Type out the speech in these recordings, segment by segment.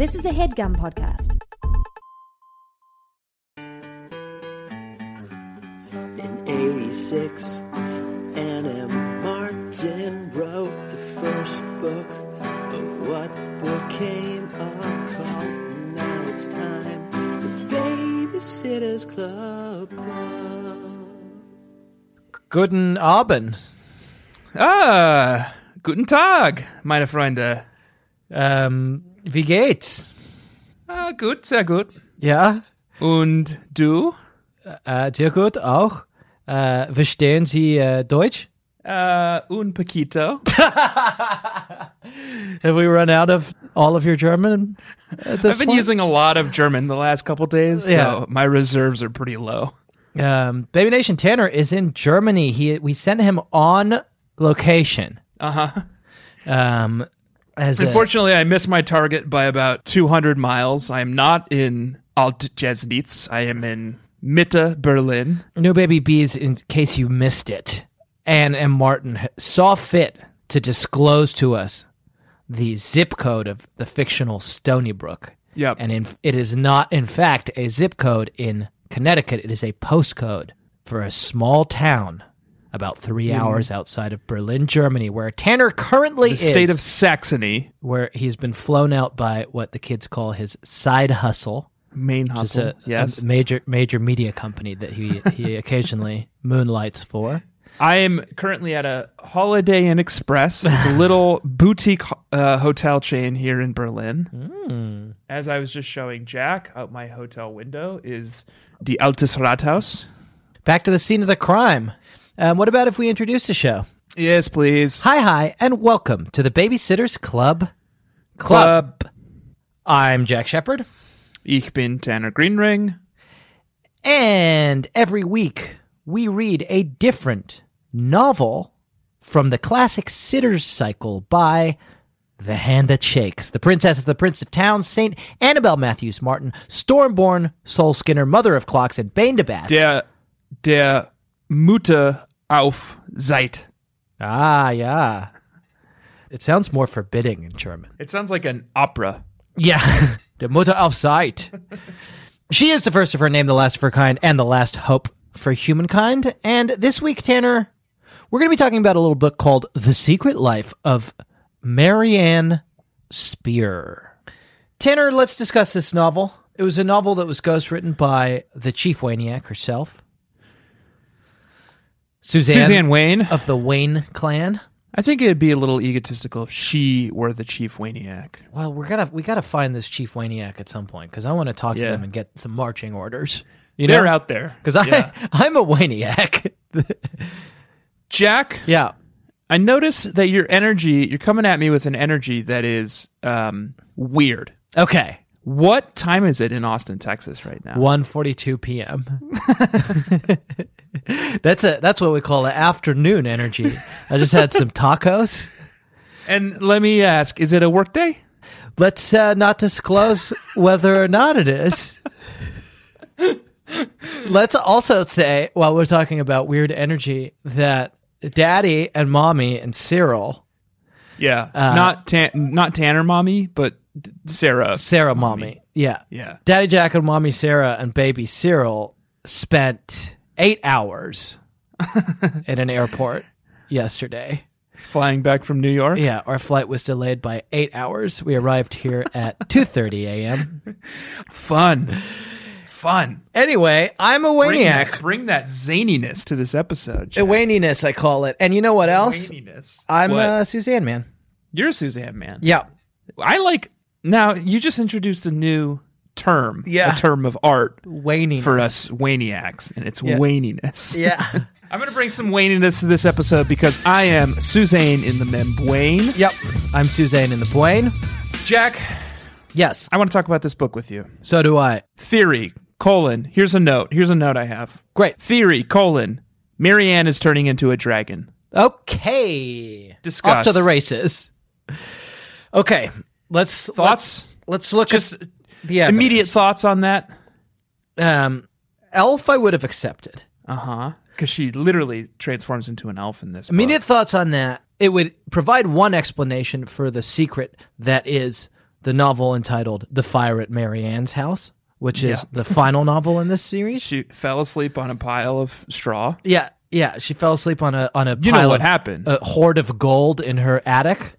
This is a headgum podcast. In 86, Anna Martin wrote the first book of what became a cult. Now it's time for Babysitter's Club. Club. Guten Abend. Ah, guten Tag, meine Freunde. Ähm, wie geht's? Ah, gut, sehr gut. Ja, Und du? äh, dir gut auch. Äh, verstehen Sie äh, Deutsch? Uh, un poquito. Have we run out of all of your German I've been point? using a lot of German the last couple days, so Yeah. my reserves are pretty low. um, Baby Nation Tanner is in Germany. He we sent him on location. Uh huh. Um, as Unfortunately, I missed my target by about 200 miles. I am not in Altjesnitz. I am in Mitte, Berlin. No Baby Bees, in case you missed it, Ann M. Martin saw fit to disclose to us the zip code of the fictional Stoneybrook. Yep. And in, it is not, in fact, a zip code in Connecticut. It is a postcode for a small town about three hours outside of Berlin, Germany, where Tanner currently the is. state of Saxony, where he's been flown out by what the kids call his side hustle. main hustle. a, yes. a major major media company that he he occasionally moonlights for. I am currently at a Holiday Inn Express. It's a little boutique uh, hotel chain here in Berlin. Hmm. As I was just showing Jack out my hotel window is the Altes Rathaus. Back to the scene of the crime. Um, what about if we introduce the show? Yes, please. Hi, hi, and welcome to the Babysitters Club. Club. I'm Jack Shepherd, Ich bin Tanner Greenring. and every week we read a different novel from the classic Sitters cycle by The Hand That Shakes, The Princess of the Prince of Towns, Saint Annabelle Matthews Martin, Stormborn, Soul Skinner, Mother of Clocks, and Bane to Bass. Der, der Mutter auf Zeit. Ah, yeah. It sounds more forbidding in German. It sounds like an opera. Yeah. Der Mutter auf Zeit. she is the first of her name, the last of her kind, and the last hope for humankind. And this week, Tanner, we're going to be talking about a little book called The Secret Life of Marianne Spear. Tanner, let's discuss this novel. It was a novel that was ghostwritten by the Chief Waniac herself. Suzanne, Suzanne Weyn. of the Weyn clan. I think it'd be a little egotistical if she were the chief Waniac. Well, we're gonna we gotta find this Chief Waniac at some point because I want to talk to Yeah. them and get some marching orders. You They're know? out there. because I Yeah. I'm a Waniac. Jack, yeah. I notice that your energy, you're coming at me with an energy that is um, weird. Okay. What time is it in Austin, Texas right now? 1:42 p.m. that's a that's what we call an afternoon energy. I just had some tacos. And let me ask, is it a work day? Let's uh, not disclose whether or not it is. Let's also say, while we're talking about weird energy, that Daddy and Mommy and Cyril Yeah. Uh, not Tan- not Tanner mommy, but D- Sarah. Sarah mommy. Yeah. Yeah. Daddy Jack and Mommy Sarah and baby Cyril spent eight hours at an airport yesterday. flying back from New York. Yeah, our flight was delayed by eight hours. We arrived here at 2.30 a.m. Fun. Fun. Anyway, I'm a Bring waniac. bring that zaniness to this episode. A Jack. waniness, I call it. And you know what else? Waniness. I'm What? uh, Suzanne, man. You're a Suzanne man. Yeah. I like now you just introduced a new term. Yeah. A term of art Waniness. for us waniacs, and it's Yeah. waniness. Yeah. I'm gonna bring some waniness to this episode because I am Suzanne in the membrane. yep. I'm Suzanne in the Blaine. Jack, Yes. I want to talk about this book with you. So do I. Theory, colon, here's a note. Here's a note I have. Great. Theory, colon, Mary Anne is turning into a dragon. Okay. Discuss. Off to the races. Okay. Let's Thoughts? Let's, let's look Just at the evidence. immediate thoughts on that? Um, Elf, I would have accepted. Uh huh. Because she literally transforms into an elf in this. book. Immediate thoughts on that. It would provide one explanation for the secret that is the novel entitled "The Fire at Mary Anne's House," which is Yeah. the final novel in this series. She fell asleep on a pile of straw. Yeah, yeah. She fell asleep on a on a You know what of happened. a hoard of gold in her attic.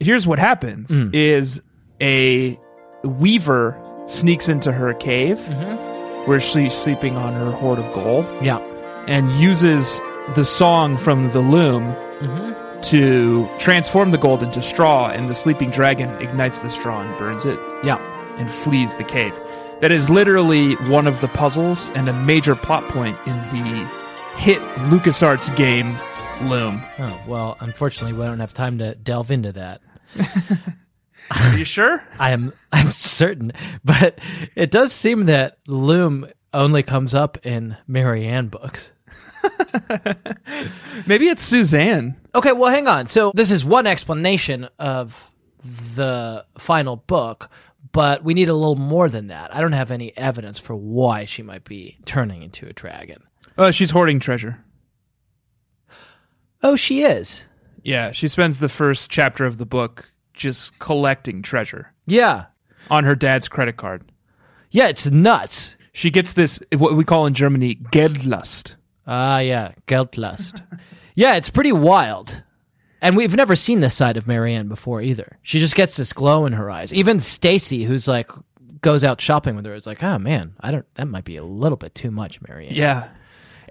Here's what happens: Hmm. is a weaver sneaks into her cave Mm-hmm. where she's sleeping on her hoard of gold Yeah, and uses the song from the loom Mm-hmm. to transform the gold into straw, and the sleeping dragon ignites the straw and burns it yeah. and flees the cave. That is literally one of the puzzles and a major plot point in the hit LucasArts game Loom. Oh well, unfortunately, we don't have time to delve into that. Are you sure? I am I'm certain, but it does seem that Loom only comes up in Mary Anne books. Maybe it's Suzanne. Okay, well, hang on. So this is one explanation of the final book, but we need a little more than that. I don't have any evidence for why she might be turning into a dragon. Oh, she's hoarding treasure. Oh, she is. Yeah, she spends the first chapter of the book just collecting treasure Yeah. on her dad's credit card. Yeah, it's nuts. She gets this, what we call in Germany, Geldlust. Ah, yeah, Geldlust. yeah, it's pretty wild. And we've never seen this side of Mary Anne before either. She just gets this glow in her eyes. Even Stacey, who's like goes out shopping with her, is like, "Oh man, I don't. That might be a little bit too much, Mary Anne." Yeah.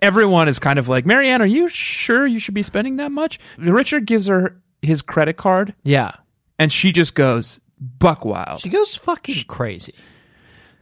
Everyone is kind of like, Mary Anne, are you sure you should be spending that much? Mm. Richard gives her his credit card, yeah. and she just goes buck wild. She goes fucking crazy.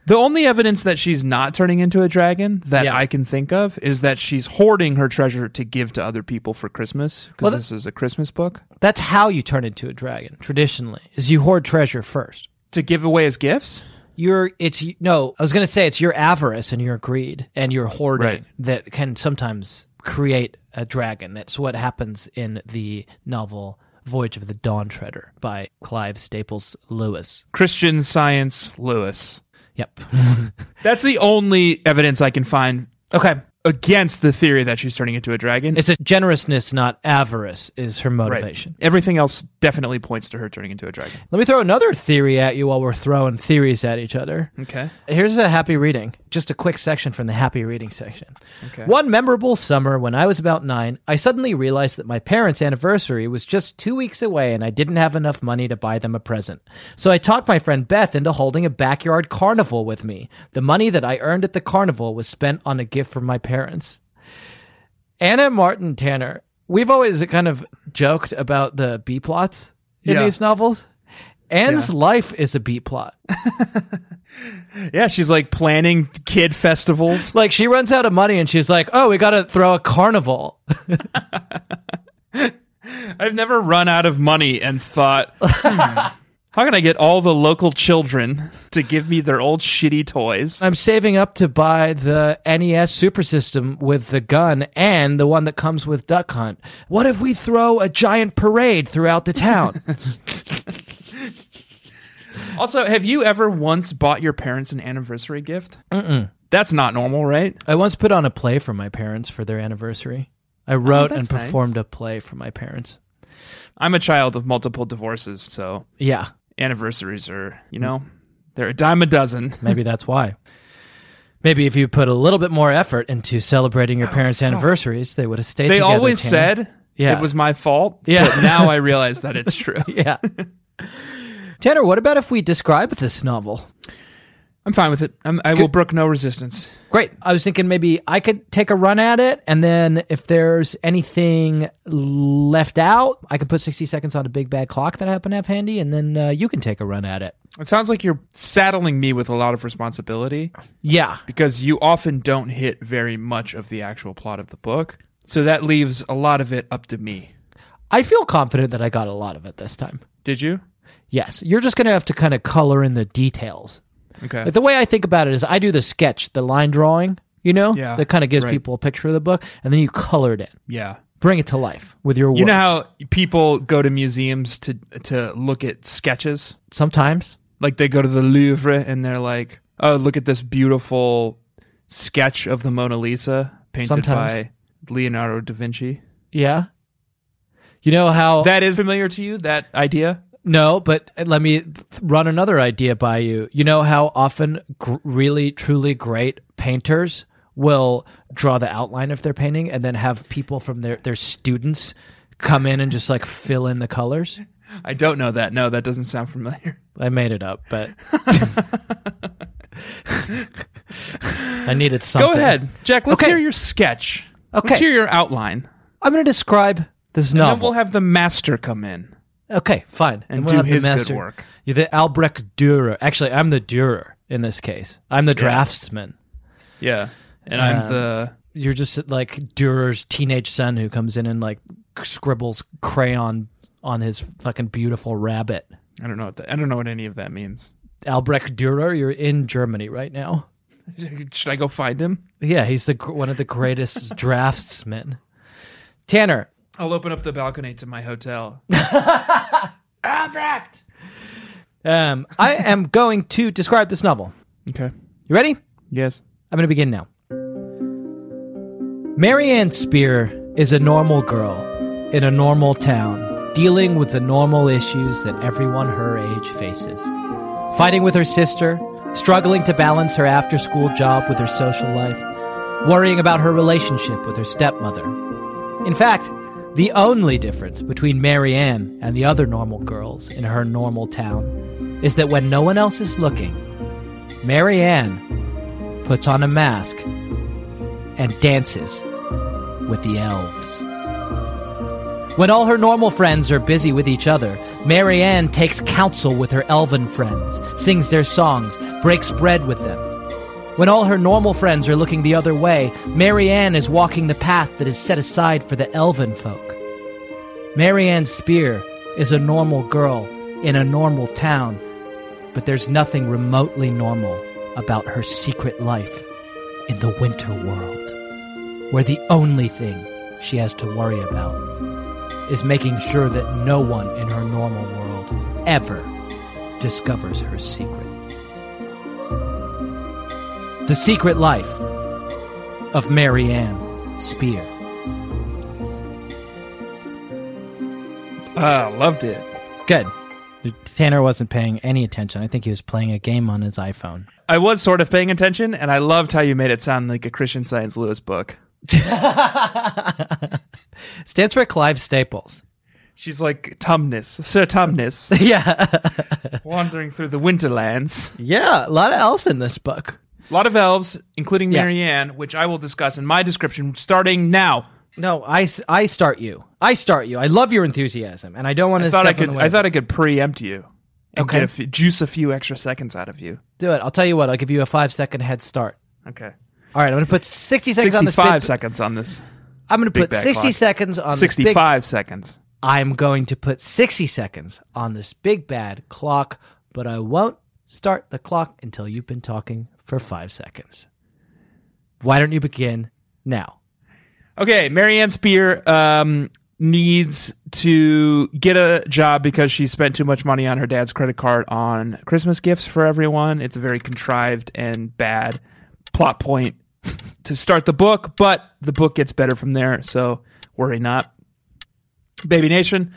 The only evidence that she's not turning into a dragon that Yeah. I can think of is that she's hoarding her treasure to give to other people for Christmas because Well, that- this is a Christmas book That's how you turn into a dragon traditionally. Is you hoard treasure first. to give away as gifts. Your it's no, I was going to say it's your avarice and your greed and your hoarding Right. that can sometimes create a dragon. That's what happens in the novel Voyage of the Dawn Treader by Clive Staples Lewis. Christian Science Lewis. Yep. That's the only evidence I can find okay. Against the theory that she's turning into a dragon. It's a generousness, not avarice, is her Right. motivation. Everything else definitely points to her turning into a dragon. Let me throw another theory at you while we're throwing theories at each other. Okay. Here's a happy reading. Just a quick section from the happy reading section. Okay. One memorable summer when I was about nine, I suddenly realized that my parents' anniversary was just two weeks away and I didn't have enough money to buy them a present. So I talked my friend Beth into holding a backyard carnival with me. The money that I earned at the carnival was spent on a gift from my parents. Ann M. Martin Tanner, we've always kind of joked about the B plots in Yeah. these novels. Ann's life is a B plot. Yeah, she's like planning kid festivals. Like she runs out of money and she's like, "Oh, we got to throw a carnival." I've never run out of money and thought, hmm, how can I get all the local children to give me their old shitty toys? I'm saving up to buy the NES Super System with the gun and the one that comes with Duck Hunt. What if we throw a giant parade throughout the town? Also, have you ever once bought your parents an anniversary gift? Mm-mm. That's not normal, right? I once put on a play for my parents for their anniversary. I oh, wrote and that's nice. performed a play for my parents. I'm a child of multiple divorces, so Yeah, anniversaries are, you know, they're a dime a dozen. maybe that's why. Maybe if you put a little bit more effort into celebrating your oh, parents' anniversaries, they would have stayed They together. always Tanner. said Yeah. It was my fault. Yeah. But now I realize that it's true. Yeah. Tanner, what about if we describe this novel? I'm fine with it. I'm, I will brook no resistance. Great. I was thinking maybe I could take a run at it, and then if there's anything left out, I could put 60 seconds on a big bad clock that I happen to have handy, and then uh, you can take a run at it. It sounds like you're saddling me with a lot of responsibility Yeah. because you often don't hit very much of the actual plot of the book. So that leaves a lot of it up to me. I feel confident that I got a lot of it this time. Did you? Yes. You're just going to have to kind of color in the details. Okay. Like the way I think about it is I do the sketch, the line drawing, you know, Yeah, that kind of gives right. people a picture of the book, and then you color it in. Yeah. Bring it to life with your words. You know how people go to museums to to look at sketches? sometimes Like they go to the Louvre and they're like, "Oh, look at this beautiful sketch of the Mona Lisa painted Sometimes. by Leonardo da Vinci." Yeah. You know how That is familiar to you? That idea? No, but uh, let me run another idea by you. You know how often gr- really truly great painters will draw the outline of their painting and then have people from their their students come in and just like fill in the colors? I don't know that. No, that doesn't sound familiar. I made it up, but I needed something. Go ahead, Jack. Let's Okay. hear your sketch. Okay. Let's hear your outline. I'm going to describe this And then novel. we'll have the master come in. Okay, fine. And we'll do the his good work. You're the Albrecht Dürer. Actually, I'm the Dürer in this case. I'm the draftsman. Yeah. And Uh, I'm the You're just like Dürer's teenage son who comes in and like scribbles crayon on his fucking beautiful rabbit. I don't know what that, I don't know what any of that means. Albrecht Dürer, you're in Germany right now. Should I go find him? Yeah, he's the one of the greatest draftsmen. Tanner, I'll open up the balcony to my hotel. Albrecht. Um, I am going to describe this novel. Okay. You ready? Yes. I'm going to begin now. Mary Anne Spier is a normal girl in a normal town, dealing with the normal issues that everyone her age faces. Fighting with her sister, struggling to balance her after school job with her social life, worrying about her relationship with her stepmother. In fact, the only difference between Mary Anne and the other normal girls in her normal town is that when no one else is looking, Mary Anne puts on a mask and dances with the elves. When all her normal friends are busy with each other, Mary Anne takes counsel with her elven friends, sings their songs, breaks bread with them. When all her normal friends are looking the other way, Mary Anne is walking the path that is set aside for the elven folk. Mary Anne Spier is a normal girl in a normal town, but there's nothing remotely normal about her secret life in the winter world, where the only thing she has to worry about is making sure that no one in her normal world ever discovers her secret. The Secret Life of Mary Anne Spier. Ah, loved it. Good. Tanner wasn't paying any attention. I think he was playing a game on his iPhone. I was sort of paying attention, and I loved how you made it sound like a Christian Science Lewis book. Stands for Clive Staples. She's like Tumnus, Sir Tumnus, Yeah. wandering through the winterlands. yeah, a lot of elves in this book. A lot of elves, including Yeah. Mary Anne, which I will discuss in my description starting now. No, I, I start you. I start you. I love your enthusiasm, and I don't want to I thought I could. I thought. I could preempt you and Okay. get a few, juice a few extra seconds out of you. do it. I'll tell you what. I'll give you a five second head start. Okay, All right, I'm going to put 60 seconds on this. sixty-five seconds on this. I'm going to put 60 clock. seconds on this big. Seconds. I'm going to put 60 seconds on this big bad clock, but I won't start the clock until you've been talking for five seconds. Why don't you begin now? Okay, Mary Anne Spier um, needs to get a job because she spent too much money on her dad's credit card on Christmas gifts for everyone. It's a very contrived and bad plot point to start the book, but the book gets better from there, so worry not. Baby Nation.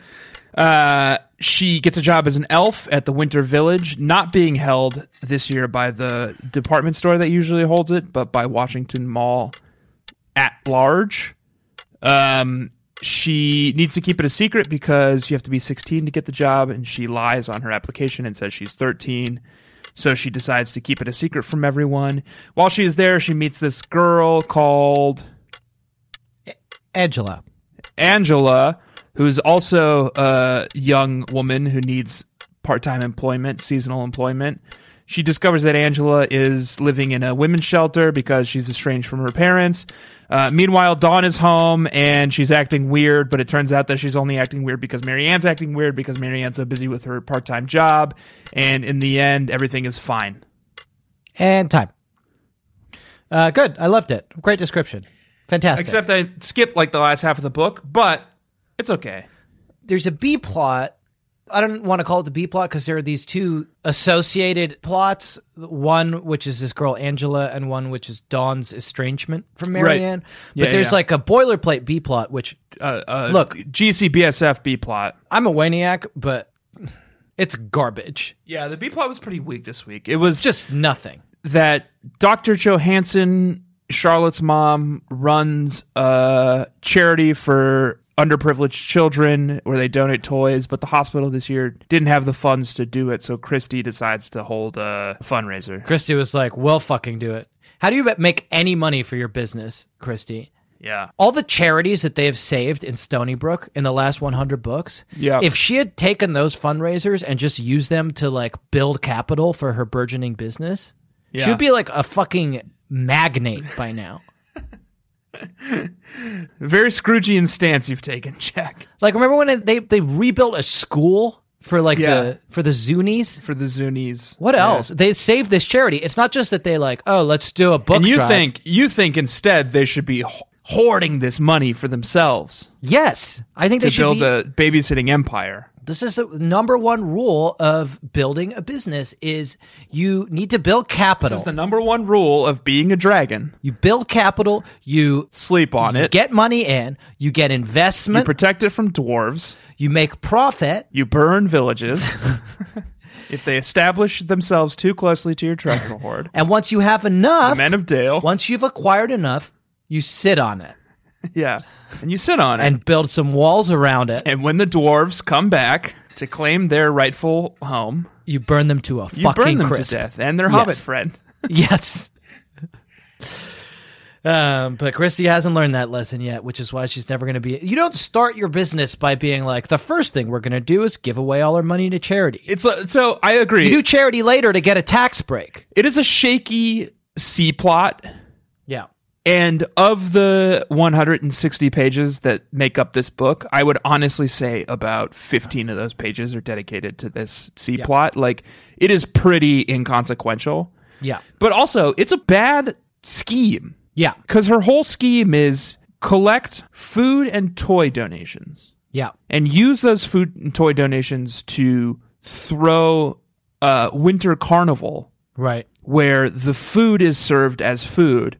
Uh, she gets a job as an elf at the Winter Village, not being held this year by the department store that usually holds it, but by Washington Mall at large. Um, she needs to keep it a secret because you have to be 16 to get the job, and she lies on her application and says she's 13. So she decides to keep it a secret from everyone. While she is there, she meets this girl called Angela. Angela, who's also a young woman who needs part time employment, seasonal employment. She discovers that Angela is living in a women's shelter because she's estranged from her parents. Uh, meanwhile, Dawn is home and she's acting weird, but it turns out that she's only acting weird because Mary Anne's acting weird because Mary Anne's so busy with her part time job. And in the end, everything is fine. And time. Uh, good. I loved it. Great description. Fantastic. Except I skipped like the last half of the book, but it's okay. there's a B plot. I don't want to call it the B plot because there are these two associated plots. One which is this girl Angela, and one which is Dawn's estrangement from Mary Anne. But Yeah, there's yeah. like a boilerplate B plot, which Uh, uh, Look. GCBSF B plot. I'm a Waniac, but it's garbage. Yeah, the B plot was pretty weak this week. It was just nothing. that Dr. Johanssen, Charlotte's mom, runs a charity for underprivileged children where they donate toys, but the hospital this year didn't have the funds to do it, so Kristy decides to hold a fundraiser. Kristy was like, "We'll fucking do it." How do you make any money for your business, Kristy? Yeah. all the charities that they have saved in Stoneybrook in the last 100 books. Yeah. If she had taken those fundraisers and just used them to like build capital for her burgeoning business, Yeah. she would be like a fucking magnate by now. Very Scroogean stance you've taken, Jack. Like remember when they they rebuilt a school for like Yeah. the for the Zunies? For the Zunies. What Yeah. else? They saved this charity. It's not just that they like, oh, let's do a book And you drive. think you think instead they should be hoarding this money for themselves Yes. I think to they should build be, a babysitting empire. This is the number one rule of building a business is you need to build capital. This is the number one rule of being a dragon. you build capital, you Sleep on it. get money in, you get investment. you protect it from dwarves. you make profit, You burn villages. if they establish themselves too closely to your treasure hoard. and once you have The enough, men of Dale. once you've acquired enough, you sit on it Yeah. And you sit on it. and build some walls around it. And when the dwarves come back to claim their rightful home, You burn them to a you fucking burn them crisp. to death and their Yes. hobbit friend. yes. Um, but Kristy hasn't learned that lesson yet, which is why she's never going to be. You don't start your business by being like, the first thing we're going to do is give away all our money to charity. It's so I agree. You do charity later to get a tax break. it is a shaky C plot. Yeah. And of the 160 pages that make up this book, I would honestly say about 15 of those pages are dedicated to this C plot. Like, it is pretty inconsequential. Yeah. But also, it's a bad scheme. Yeah. Because her whole scheme is collect food and toy donations Yeah. and use those food and toy donations to throw a winter carnival Right. where the food is served as food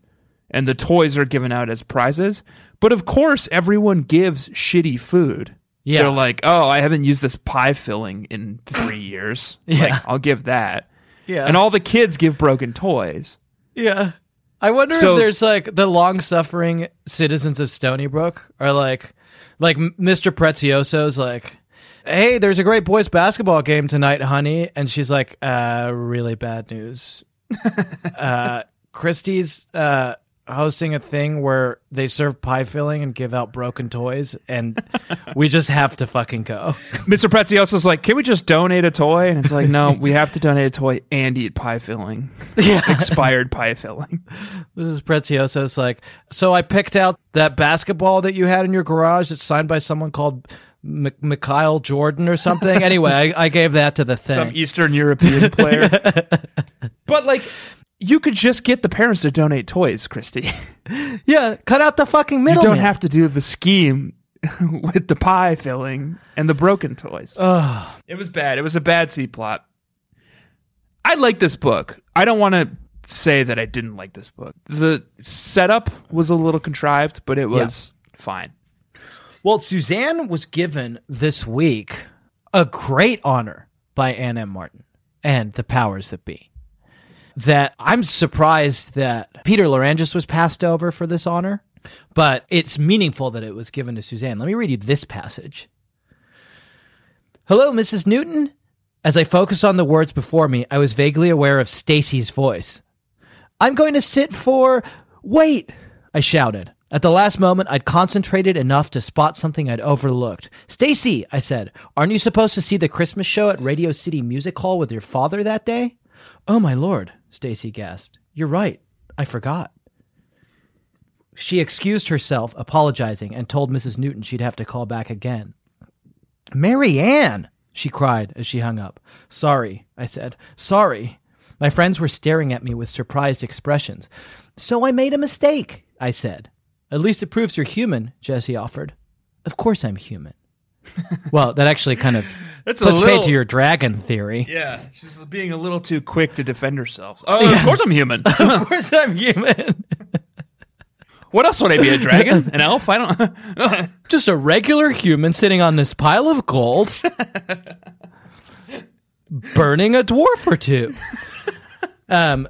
and the toys are given out as prizes. But of course, everyone gives shitty food. Yeah. They're like, oh, I haven't used this pie filling in three years. Yeah. Like, I'll give that. Yeah. And all the kids give broken toys. Yeah. I wonder So- if there's like the long suffering citizens of Stoneybrook are like, like Mr. Prezzioso's like, hey, there's a great boys basketball game tonight, honey. And she's like, uh, really bad news. uh, Kristy's, uh, hosting a thing where they serve pie filling and give out broken toys and we just have to fucking go. Mr. Prezzioso's like, can we just donate a toy? And it's like, no, we have to donate a toy and eat pie filling. Yeah. Expired pie filling. This is Prezzioso's like, so I picked out that basketball that you had in your garage that's signed by someone called M- Mikhail Jordan or something. anyway, I, I gave that to the thing. Some Eastern European player. but like, you could just get the parents to donate toys, Kristy. yeah, cut out the fucking middle. You don't have to do the scheme with the pie filling and the broken toys. It was bad. It was a bad C plot. I like this book. I don't want to say that I didn't like this book. The setup was a little contrived, but it was fine. Well, Suzanne was given this week a great honor by Ann M. Martin and the powers that be. That I'm surprised that Peter Lerangis was passed over for this honor. But it's meaningful that it was given to Suzanne. Let me read you this passage. Hello, Mrs. Newton. As I focused on the words before me, I was vaguely aware of Stacey's voice. I'm going to sit for. Wait! I shouted. At the last moment, I'd concentrated enough to spot something I'd overlooked. Stacey, I said, aren't you supposed to see the Christmas show at Radio City Music Hall with your father that day? Oh, my lord, Stacey gasped. You're right. I forgot. She excused herself, apologizing, and told Mrs. Newton she'd have to call back again. Mary Anne, she cried as she hung up. Sorry, I said. Sorry. My friends were staring at me with surprised expressions. So I made a mistake, I said. At least it proves you're human, Jessi offered. Of course I'm human. Well, that actually kind of That's a puts paid little- to your dragon theory. Yeah, she's being a little too quick to defend herself. Oh, of course I'm human. Of course I'm human. what else would I be? A dragon? An elf? I don't. Just a regular human sitting on this pile of gold, burning a dwarf or two. Um,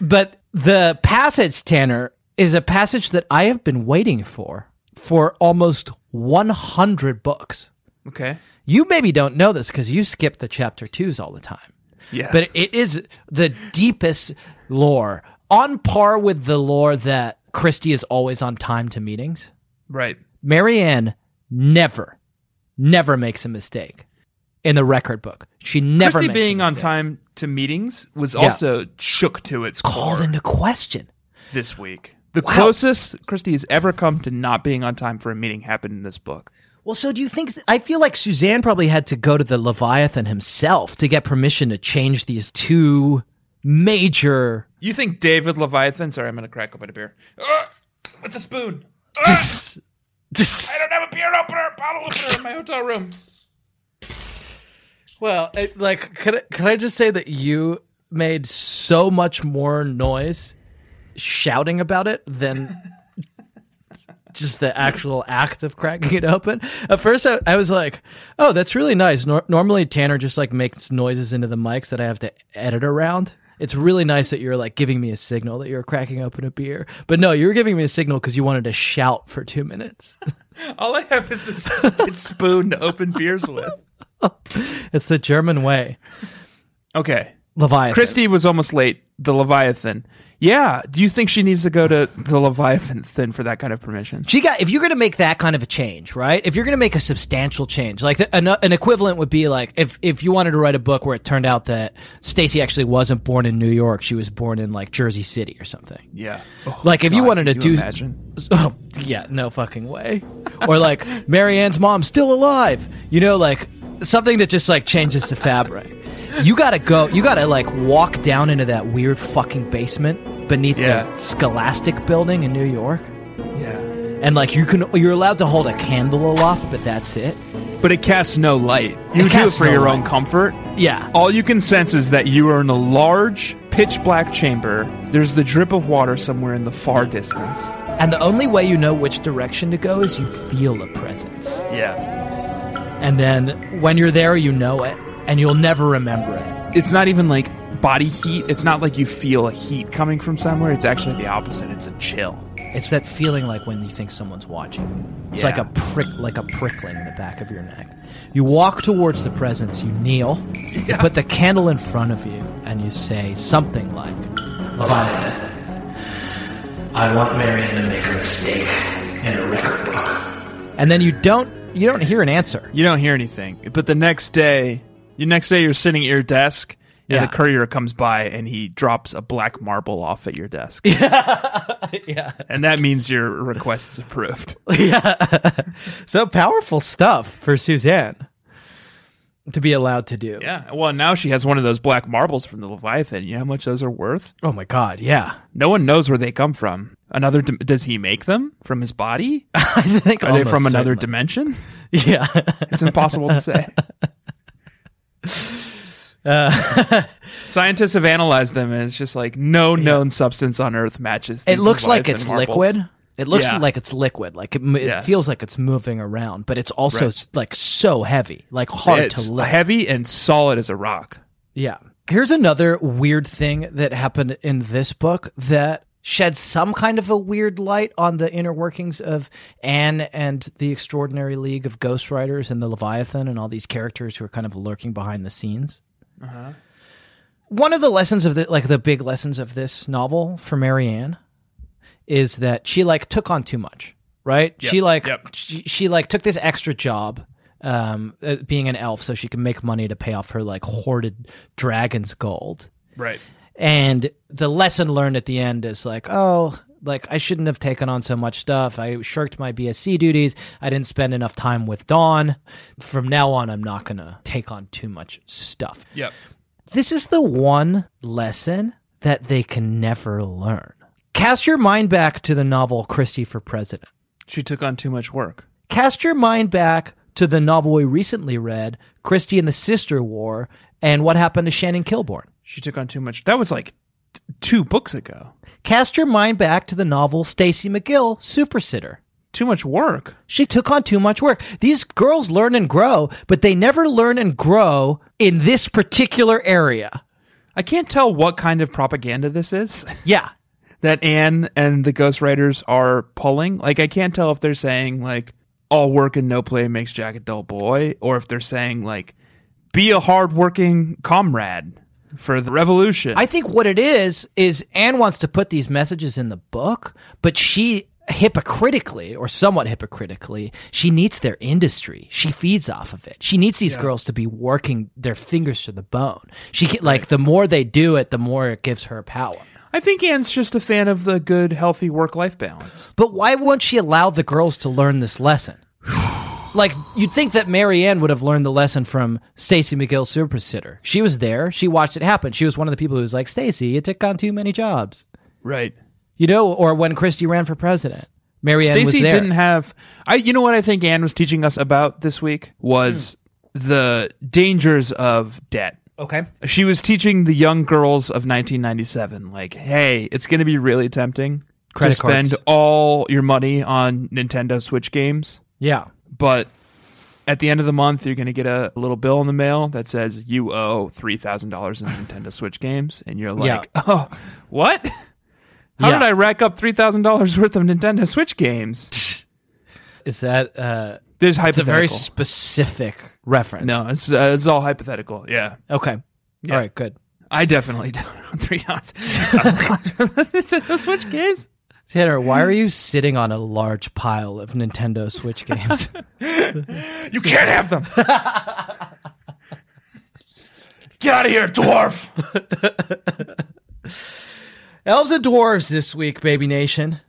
but the passage, Tanner, is a passage that I have been waiting for for almost 100 books. okay. You maybe don't know this because you skip the chapter twos all the time. Yeah. But it is the deepest lore, on par with the lore that Kristy is always on time to meetings. right. Mary Anne never, never makes a mistake in the record book. She never a being on time to meetings was also shook to its called core into question. this week. The Wow. closest Kristy has ever come to not being on time for a meeting happened in this book. Well, so do you think? I feel like Suzanne probably had to go to the Leviathan himself to get permission to change these two major. You think David Leviathan? Sorry, I'm going to crack open a beer. Ugh, with a spoon. Just, I don't have a beer opener, bottle opener in my hotel room. well, it, like, could I, could I just say that you made so much more noise shouting about it than just the actual act of cracking it open. At first, I, I was like, "Oh, that's really nice." Nor- normally, Tanner just like makes noises into the mics that I have to edit around. It's really nice that you're like giving me a signal that you're cracking open a beer. But no, you were giving me a signal because you wanted to shout for two minutes. All I have is this spoon to open beers with. it's the German way. Okay. Leviathan. Kristy was almost late. The Leviathan. Yeah. Do you think she needs to go to the Leviathan for that kind of permission? She got if you're going to make that kind of a change, right? If you're going to make a substantial change, like the, an, an equivalent would be like if if you wanted to write a book where it turned out that Stacey actually wasn't born in New York, she was born in like Jersey City or something. Yeah. Oh, like if you wanted to you do imagine? Oh, yeah, no fucking way. Or like Mary Anne's mom still alive. You know, like something that just like changes the fabric. You gotta go. You gotta like walk down into that weird fucking basement beneath Yeah. the Scholastic building in New York, Yeah. and like you can you're allowed to hold a candle aloft, but that's it. But it casts no light. You do it for no your light. own comfort. Yeah. All you can sense is that you are in a large, pitch black chamber. There's the drip of water somewhere in the far distance. And the only way you know which direction to go is you feel a presence. Yeah. And then when you're there, you know it, and you'll never remember it. It's not even like body heat. It's not like you feel a heat coming from somewhere. It's actually the opposite. It's a chill. It's that feeling like when you think someone's watching. It's Yeah. like a prick, like a prickling in the back of your neck. You walk towards the presence. You kneel. You put the candle in front of you, and you say something like, "Leviathan, I want Marion to make a mistake in a record book." And then you don't, you don't hear an answer. You don't hear anything. But the next day, the next day you're sitting at your desk and Yeah. the courier comes by and he drops a black marble off at your desk. yeah. and that means your request is approved. yeah. so powerful stuff for Suzanne to be allowed to do. Yeah. Well, now she has one of those black marbles from the Leviathan. You know how much those are worth? Oh my God. Yeah. No one knows where they come from. Another does he make them from his body? I think Are they from another certainly. dimension? Yeah. It's impossible to say. Uh, Scientists have analyzed them, and it's just like no known substance on Earth matches. it looks like it's marbles. liquid. It looks Yeah. like it's liquid. Like it, it Yeah. feels like it's moving around, but it's also Right. like so heavy, like hard It's to lift. heavy and solid as a rock. Yeah. Here's another weird thing that happened in this book that sheds some kind of a weird light on the inner workings of Ann and the Extraordinary League of Ghostwriters and the Leviathan and all these characters who are kind of lurking behind the scenes. One of the lessons of the like the big lessons of this novel for Mary Anne is that she like took on too much, right? she like yep. she, she like took this extra job um uh, being an elf so she can make money to pay off her like hoarded dragon's gold. Right. And the lesson learned at the end is like, oh, like I shouldn't have taken on so much stuff. I shirked my BSC duties. I didn't spend enough time with Dawn. From now on, I'm not going to take on too much stuff. Yep. This is the one lesson that they can never learn. Cast your mind back to the novel Kristy for President. She took on too much work. Cast your mind back to the novel we recently read, Kristy and the Sister War, and what happened to Shannon Kilbourne. She took on too much. That was like t- two books ago. Cast your mind back to the novel Stacey McGill, Super Sitter. Too much work. She took on too much work. These girls learn and grow, but they never learn and grow in this particular area. I can't tell what kind of propaganda this is Yeah. that Ann and the ghostwriters are pulling. Like, I can't tell if they're saying, like, all work and no play makes Jack a dull boy, or if they're saying, like, be a hardworking comrade for the revolution. I think what it is is Ann wants to put these messages in the book, but she hypocritically or somewhat hypocritically, she needs their industry. She feeds off of it. She needs these girls to be working their fingers to the bone. She can, like the more they do it, the more it gives her power. I think Ann's just a fan of the good, healthy work life balance. But why won't she allow the girls to learn this lesson? like you'd think that Mary Anne would have learned the lesson from Stacey McGill Super Sitter. She was there. She watched it happen. She was one of the people who was like, "Stacey, you took on too many jobs." Right. You know, or when Kristy ran for president, Mary Anne was Stacey didn't have I you know what I think Ann was teaching us about this week was the dangers of debt. okay. She was teaching the young girls of 1997 like, "Hey, it's going to be really tempting Credit to spend all your money on Nintendo Switch games, Yeah. But at the end of the month, you're going to get a little bill in the mail that says you owe three thousand dollars in Nintendo Switch games, and you're like, "Oh, what? How Yeah. did I rack up three thousand dollars worth of Nintendo Switch games?" Is that uh There's it's a very specific reference. no, it's uh, it's all hypothetical. Yeah, Okay. All right, good. I definitely don't own three Nintendo Switch games. Tanner, why are you sitting on a large pile of Nintendo Switch games? You can't have them. Get out of here, dwarf. Elves and dwarves this week, baby nation.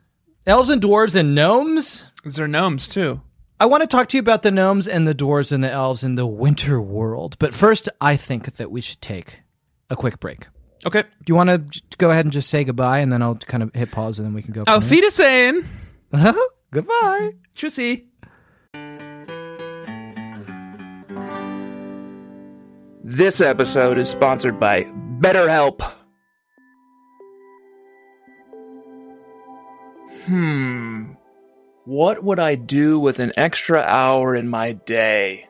Elves and dwarves and gnomes. Is there gnomes too? I want to talk to you about the gnomes and the dwarves and the elves in the winter world. But first, I think that we should take a quick break. Okay. Do you want to go ahead and just say goodbye, and then I'll kind of hit pause, and then we can go. From Auf Wiedersehen. goodbye. Tschüssi. This episode is sponsored by BetterHelp. Hmm. What would I do with an extra hour in my day?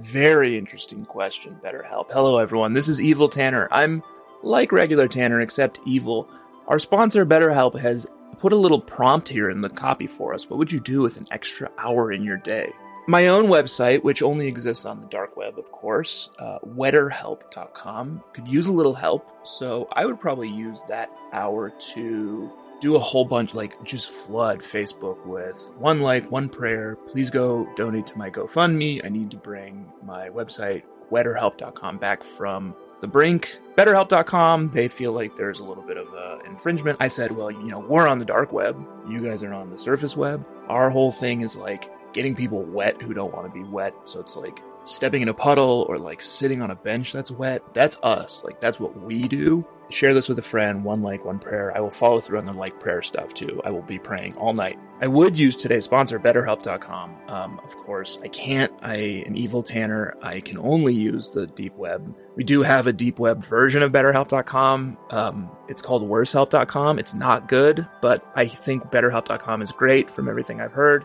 Very interesting question, BetterHelp. Hello, everyone. This is Evil Tanner. I'm like regular Tanner, except evil. Our sponsor, BetterHelp, has put a little prompt here in the copy for us. What would you do with an extra hour in your day? My own website, which only exists on the dark web, of course, uh, wetterhelp.com, could use a little help. So I would probably use that hour to do a whole bunch, like just flood Facebook with one like, one prayer. Please go donate to my GoFundMe. I need to bring my website, wetterhelp.com, back from the brink. BetterHelp.com, they feel like there's a little bit of uh, infringement. I said, well, you know, we're on the dark web. You guys are on the surface web. Our whole thing is like getting people wet who don't want to be wet. So it's like stepping in a puddle or like sitting on a bench that's wet. That's us. Like that's what we do. Share this with a friend. One like, one prayer. I will follow through on the like prayer stuff too. I will be praying all night. I would use today's sponsor, BetterHelp.com. Um, of course, I can't. I am evil Tanner. I can only use the deep web. We do have a deep web version of BetterHelp.com. Um, it's called WorseHelp.com. It's not good, but I think BetterHelp.com is great from everything I've heard.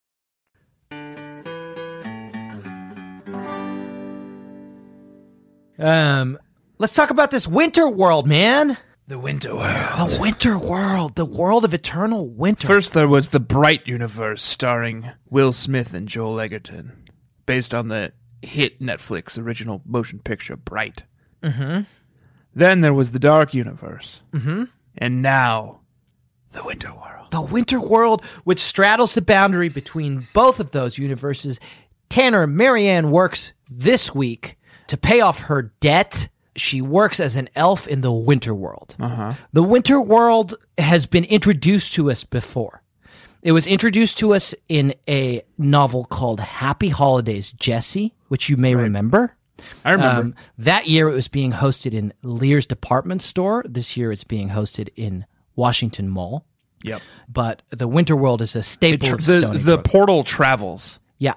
Um, let's talk about this winter world, man. The Winter World. The winter world, the world of eternal winter. First, there was the Bright universe starring Will Smith and Joel Egerton, based on the hit Netflix original motion picture Bright. Mm-hmm. Then there was the Dark universe. Mm-hmm. And now, the Winter World. the winter world, which straddles the boundary between both of those universes. Tanner Mary Anne works this week to pay off her debt. She works as an elf in the winter world. The winter world has been introduced to us before. It was introduced to us in a novel called Happy Holidays, Jessi, which you may remember. I remember. Um, that year it was being hosted in Lear's department store. This year it's being hosted in Washington Mall. yep. But the winter world is a staple of the Stony the Brook. portal travels. yeah.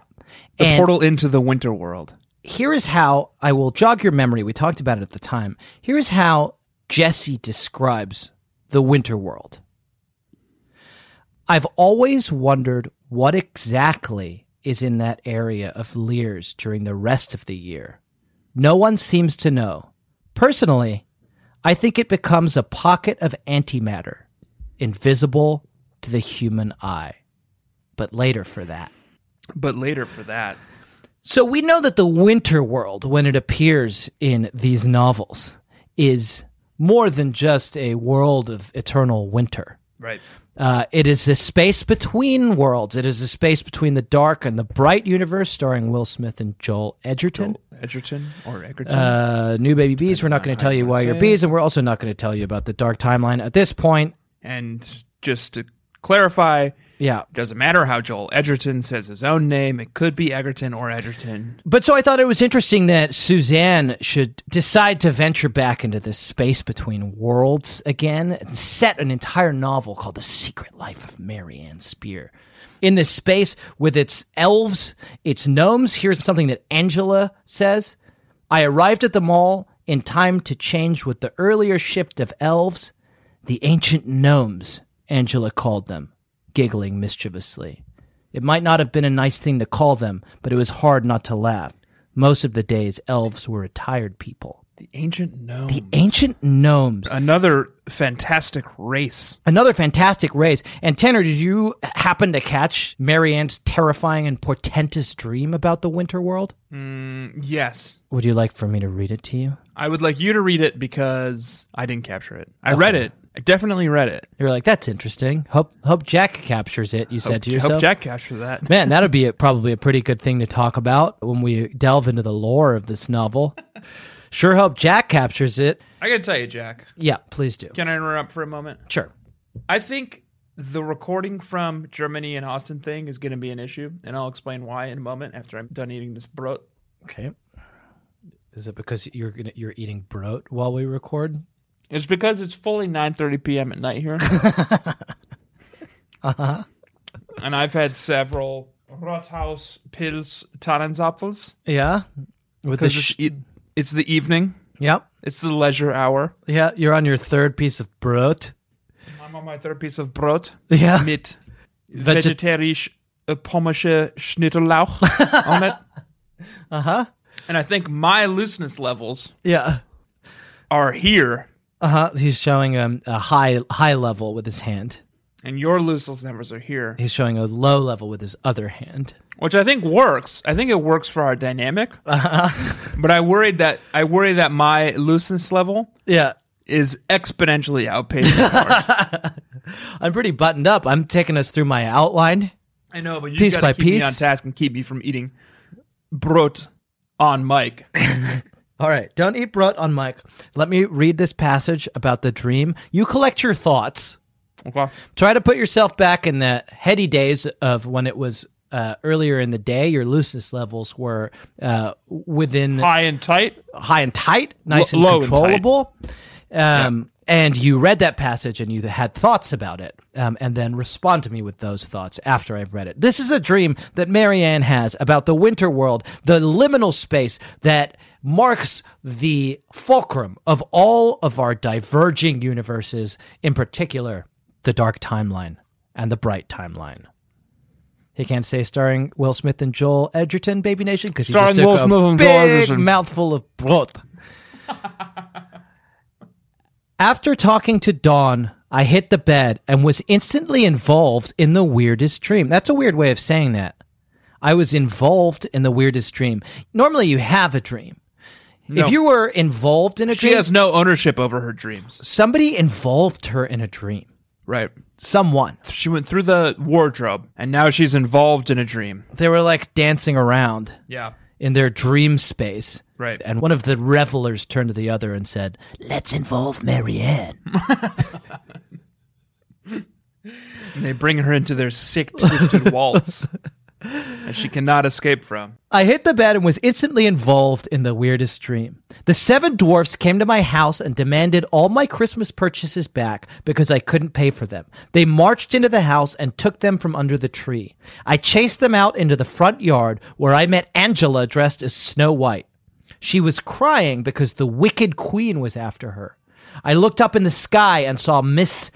The And portal into the Winter World. Here is how I will jog your memory. We talked about it at the time. Here is how Jessi describes the winter world. I've always wondered what exactly is in that area of Lear's during the rest of the year. No one seems to know. Personally, I think it becomes a pocket of antimatter, invisible to the human eye. But later for that. But later for that. So we know that the winter world, when it appears in these novels, is more than just a world of eternal winter. Right. Uh, it is the space between worlds. It is the space between the dark and the bright universe, starring Will Smith and Joel Edgerton. Edgerton or Egerton. Uh, new baby bees. We're not going to tell you why you're bees, and we're also not going to tell you about the dark timeline at this point. and just to clarify, Yeah, It doesn't matter how Joel Edgerton says his own name. It could be Egerton or Edgerton. But so I thought it was interesting that Suzanne should decide to venture back into this space between worlds again and set an entire novel called The Secret Life of Mary Anne Spier. In this space with its elves, its gnomes, here's something that Angela says I arrived at the mall in time to change with the earlier shift of elves, the ancient gnomes, Angela called them, giggling mischievously. It might not have been a nice thing to call them, but it was hard not to laugh. Most of the days, elves were retired people. The ancient gnomes. The ancient gnomes, Another fantastic race. another fantastic race. And Tanner, did you happen to catch Mary Anne's terrifying and portentous dream about the winter world? Mm, Yes. Would you like for me to read it to you? I would like you to read it because I didn't capture it. I read it. I definitely read it. You were like, "That's interesting." Hope hope Jack captures it. You said to yourself, hope Jack captured that. Man, that'd be a, probably a pretty good thing to talk about when we delve into the lore of this novel. Sure hope Jack captures it. I gotta tell you, Jack. Yeah, please do. Can I interrupt for a moment? Sure. I think the recording from Germany and Austin thing is going to be an issue, and I'll explain why in a moment after I'm done eating this brot. Okay. Is it because you're gonna, you're eating brot while we record? It's because it's fully 9:30 p.m. at night here. Uh-huh. And I've had several Rothaus Pils Tannenzäpfles. Yeah. With the Because sh- it's, it's the evening. yep. It's the leisure hour. Yeah, you're on your third piece of brot. I'm on my third piece of brot Yeah. mit Veget- vegetarisch uh, pommische Schnittlauch on it. Uh huh. And I think my looseness levels Yeah. are here, Uh huh. He's showing um, a high high level with his hand. and your looseness numbers are here, He's showing a low level with his other hand. which I think works. I think it works for our dynamic. But I worried that I worry that my looseness level Yeah. is exponentially outpacing yours. I'm pretty buttoned up. I'm taking us through my outline. I know, but you Piece gotta by keep me piece. on task and keep me from eating brot on mic. All right, don't eat brot on Mike. Let me read this passage about the dream. You collect your thoughts. Okay. Try to put yourself back in the heady days of when it was uh, earlier in the day. Your looseness levels were uh, within High and tight. high and tight, nice Lo- and low and tight. controllable. Um, And you read that passage and you had thoughts about it, um, and then respond to me with those thoughts after I've read it. This is a dream that Mary Anne has about the winter world, the liminal space that marks the fulcrum of all of our diverging universes, in particular, the dark timeline and the bright timeline. He can't say starring Will Smith and Joel Edgerton, Baby Nation, because he just took Will a Smith and big mouthful of broth. After talking to Dawn, I hit the bed and was instantly involved in the weirdest dream. That's a weird way of saying that. I was involved in the weirdest dream. Normally, you have a dream. No. If you were involved in a dream She dream, has no ownership over her dreams. somebody involved her in a dream. Right. Someone. She went through the wardrobe and now she's involved in a dream. They were like dancing around Yeah. in their dream space. Right. And one of the revelers turned to the other and said, Let's involve Mary Anne. And they bring her into their sick, twisted waltz that she cannot escape from. I hit the bed and was instantly involved in the weirdest dream. The seven dwarfs came to my house and demanded all my Christmas purchases back because I couldn't pay for them. They marched into the house and took them from under the tree. I chased them out into the front yard where I met Angela dressed as Snow White. She was crying because the wicked queen was after her. I looked up in the sky and saw Miss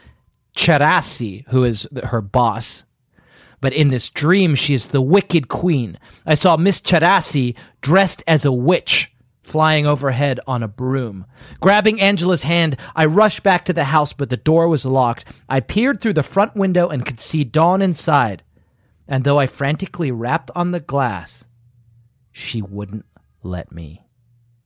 Cerasi, who is her boss. But in this dream, she is the wicked queen. I saw Miss Cerasi dressed as a witch flying overhead on a broom. Grabbing Angela's hand, I rushed back to the house, but the door was locked. I peered through the front window and could see Dawn inside. And though I frantically rapped on the glass, she wouldn't let me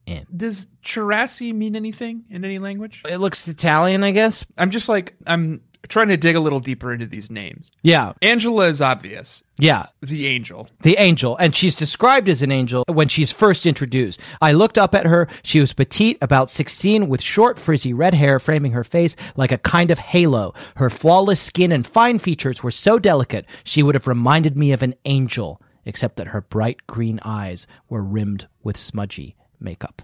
in. Does Cerasi mean anything in any language? It looks Italian, I guess. I'm just like, I'm trying to dig a little deeper into these names. Yeah, Angela is obvious. yeah. The angel. The angel, and she's described as an angel when she's first introduced. I looked up at her. She was petite, about 16, with short, frizzy red hair framing her face like a kind of halo. Her flawless skin and fine features were so delicate, she would have reminded me of an angel, except that her bright green eyes were rimmed with smudgy makeup.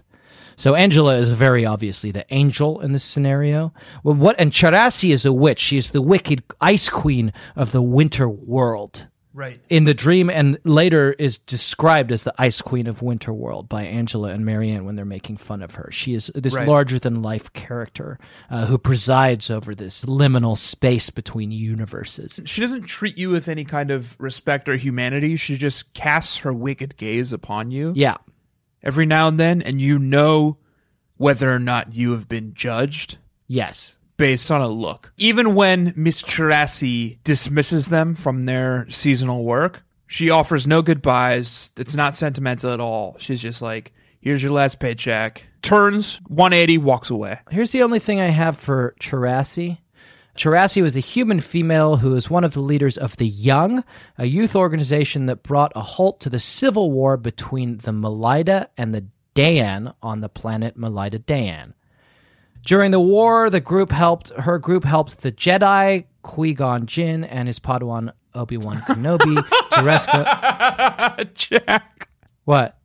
So Angela is very obviously the angel in this scenario. Well, what and Cerasi is a witch. She is the wicked ice queen of the winter world Right. in the dream and later is described as the ice queen of winter world by angela and Mary Anne when they're making fun of her she is this Right. larger than life character uh, who presides over this liminal space between universes She doesn't treat you with any kind of respect or humanity. She just casts her wicked gaze upon you yeah every now and then, and you know whether or not you have been judged yes based on a look. Even when Miss Cerasi dismisses them from their seasonal work, she offers no goodbyes. It's not sentimental at all. She's just like, here's your last paycheck. Turns 180, walks away. here's the only thing i have for Cerasi. Cerasi was a human female who is one of the leaders of the Young, a youth organization that brought a halt to the civil war between the Melida and the Daan on the planet Melida Daan. During the war, the group helped her group helped the Jedi Qui-Gon Jinn and his Padawan Obi-Wan Kenobi to rescue Jack what?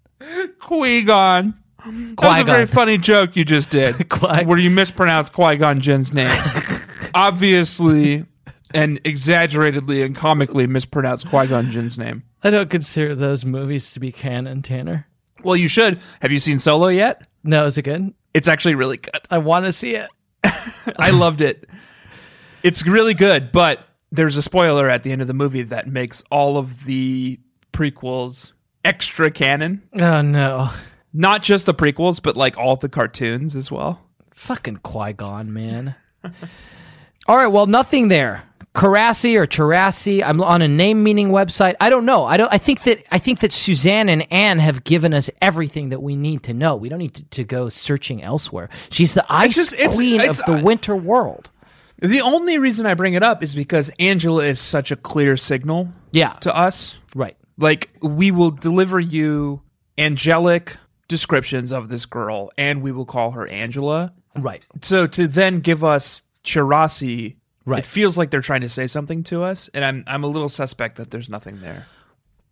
Qui-Gon. That was a Qui-Gon. very funny joke you just did, Qui- where you mispronounced Qui Gon Jinn's name. Obviously, and exaggeratedly and comically mispronounced Qui Gon Jinn's name. I don't consider those movies to be canon, Tanner. Well, you should. Have you seen Solo yet? No, is it good? It's actually really good. I want to see it. I loved it. It's really good, but there's a spoiler at the end of the movie that makes all of the prequels extra canon. Oh no, Not just the prequels, but like all the cartoons as well. fucking Qui Gon, man. All right, well, nothing there. Karasi or Charasi. I'm on a name meaning website. I don't know. I don't. I think that I think that Suzanne and Anne have given us everything that we need to know. We don't need to, to go searching elsewhere. She's the ice just- it's- queen it's- of the uh, winter world. The only reason I bring it up is because Angela is such a clear signal Yeah, to us. right. Like we will deliver you angelic descriptions of this girl and we will call her Angela. Right. So to then give us Cerasi, Right. it feels like they're trying to say something to us and I'm I'm a little suspect that there's nothing there.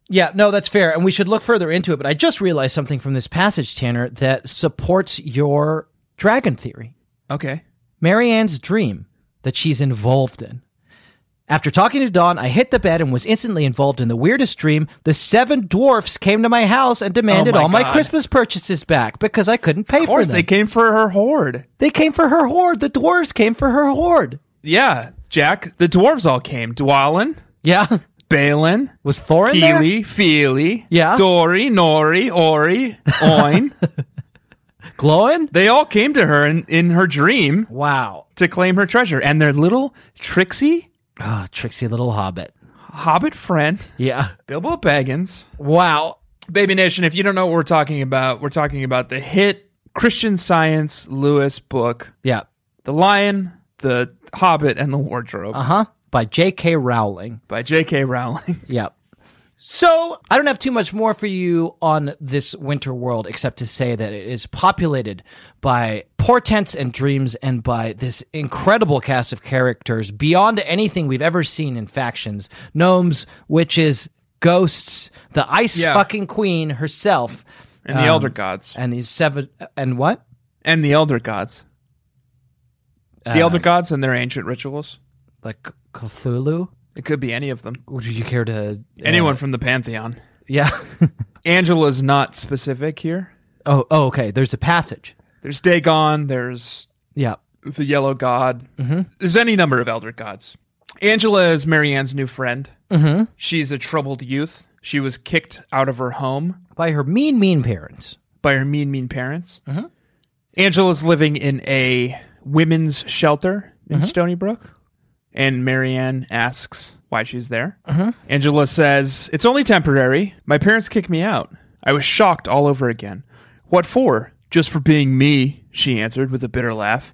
Yeah, no, that's fair. And we should look further into it. But I just realized something from this passage, Tanner, that supports your dragon theory. Okay. Mary Anne's dream that she's involved in. After talking to Dawn, I hit the bed and was instantly involved in the weirdest dream. The seven dwarfs came to my house and demanded Oh my all my God. Christmas purchases back because I couldn't pay Of course for them. they came for her hoard. They came for her hoard. The dwarves came for her hoard. Yeah, Jack, the dwarves all came. Dwalin, Yeah. Balin, Was Thorin there? Kili, Fili, Yeah. Dori, Nori, Ori, Oin. Gloin? they all came to her in, in her dream Wow. to claim her treasure. And their little tricksy Oh, tricksy little hobbit. hobbit friend, Yeah. Bilbo Baggins. Wow. Baby Nation, if you don't know what we're talking about, we're talking about the hit Christian Science Lewis book, Yeah. The Lion, The Hobbit, and the Wardrobe Uh huh. By J.K. Rowling. by J.K. Rowling. Yep. So I don't have too much more for you on this winter world except to say that it is populated by portents and dreams and by this incredible cast of characters beyond anything we've ever seen in factions. Gnomes, witches, ghosts, the ice Yeah. fucking queen herself, And the Um, Elder Gods. and these seven and what? And the Elder Gods. The Uh, Elder Gods and their ancient rituals. like Cthulhu. It could be any of them. Would you care to uh, Anyone from the Pantheon. Yeah. Angela's not specific here. oh, oh, okay. There's a passage. There's Dagon, there's Yeah. the Yellow God. Mm-hmm. There's any number of Elder Gods. Angela is Mary Anne's new friend. Mm-hmm. She's a troubled youth. She was kicked out of her home By her mean, mean parents. by her mean, mean parents. Mm-hmm. Angela's living in a women's shelter in Mm-hmm. Stoneybrook. And Mary Anne asks why she's there. Mm-hmm. Angela says, It's only temporary. My parents kicked me out. I was shocked all over again. What for? Just for being me, she answered with a bitter laugh.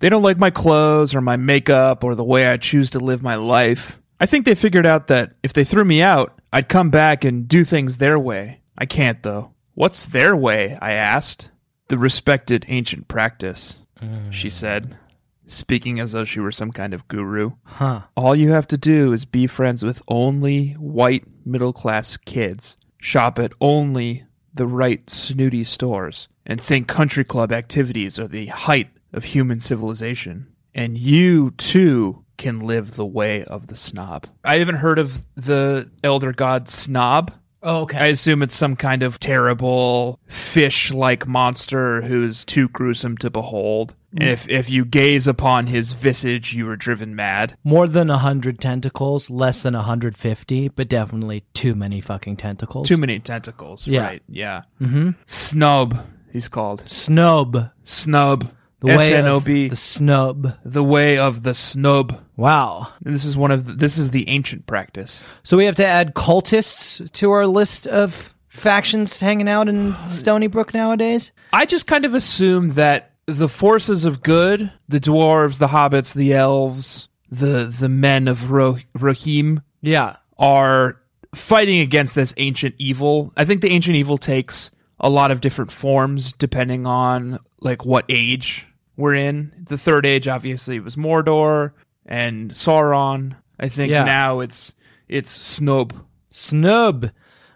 They don't like my clothes or my makeup or the way I choose to live my life. I think they figured out that if they threw me out, I'd come back and do things their way. I can't, though. What's their way? I asked. The respected ancient practice, she said, speaking as though she were some kind of guru. Huh. All you have to do is be friends with only white middle class kids, shop at only the right snooty stores, and think country club activities are the height of human civilization. And you too can live the way of the snob. I haven't heard of the elder god snob. Oh, okay. I assume it's some kind of terrible fish like monster who's too gruesome to behold. And if, if you gaze upon his visage, you are driven mad. More than 100 tentacles, less than 150, but definitely too many fucking tentacles. Too many tentacles. Yeah. Right. Yeah. Mm-hmm. Snub, he's called. Snub. Snub. The way of N O B. The snub. The way of the snub. Wow. And this is one of the, this is the ancient practice. So we have to add cultists to our list of factions hanging out in Stoneybrook nowadays? I just kind of assume that the forces of good, the dwarves, the hobbits, the elves, the the men of Ro- Rohim Yeah. are fighting against this ancient evil. I think the ancient evil takes a lot of different forms depending on like what age we're in. The third age obviously was Mordor and Sauron. I think Yeah. now it's it's Snub. Snub.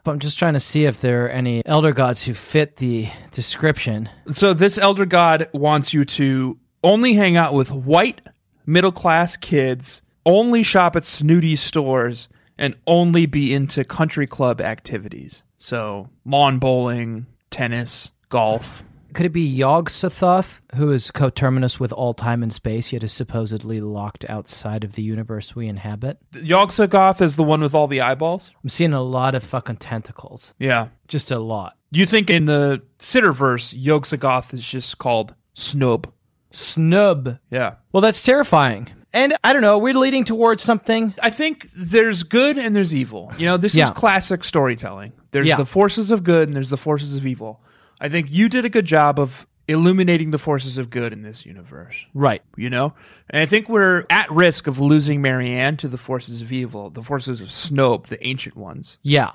I'm just trying to see if there are any elder gods who fit the description. So this elder god wants you to only hang out with white middle class kids, only shop at snooty stores, and only be into country club activities. So lawn bowling, tennis, golf. Could it be Yog Sothoth, who is coterminous with all time and space, yet is supposedly locked outside of the universe we inhabit? Yog-Sothoth is the one with all the eyeballs. I'm seeing a lot of fucking tentacles. Yeah. Just a lot. You think in the Sitterverse, Yog-Sothoth is just called Snub. Snub. Yeah. Well, that's terrifying. And I don't know, we're leading towards something. I think there's good and there's evil. You know, this Yeah. is classic storytelling. There's Yeah. the forces of good and there's the forces of evil. I think you did a good job of illuminating the forces of good in this universe. Right. You know? And I think we're at risk of losing Mary Anne to the forces of evil, the forces of Snope, the ancient ones. Yeah.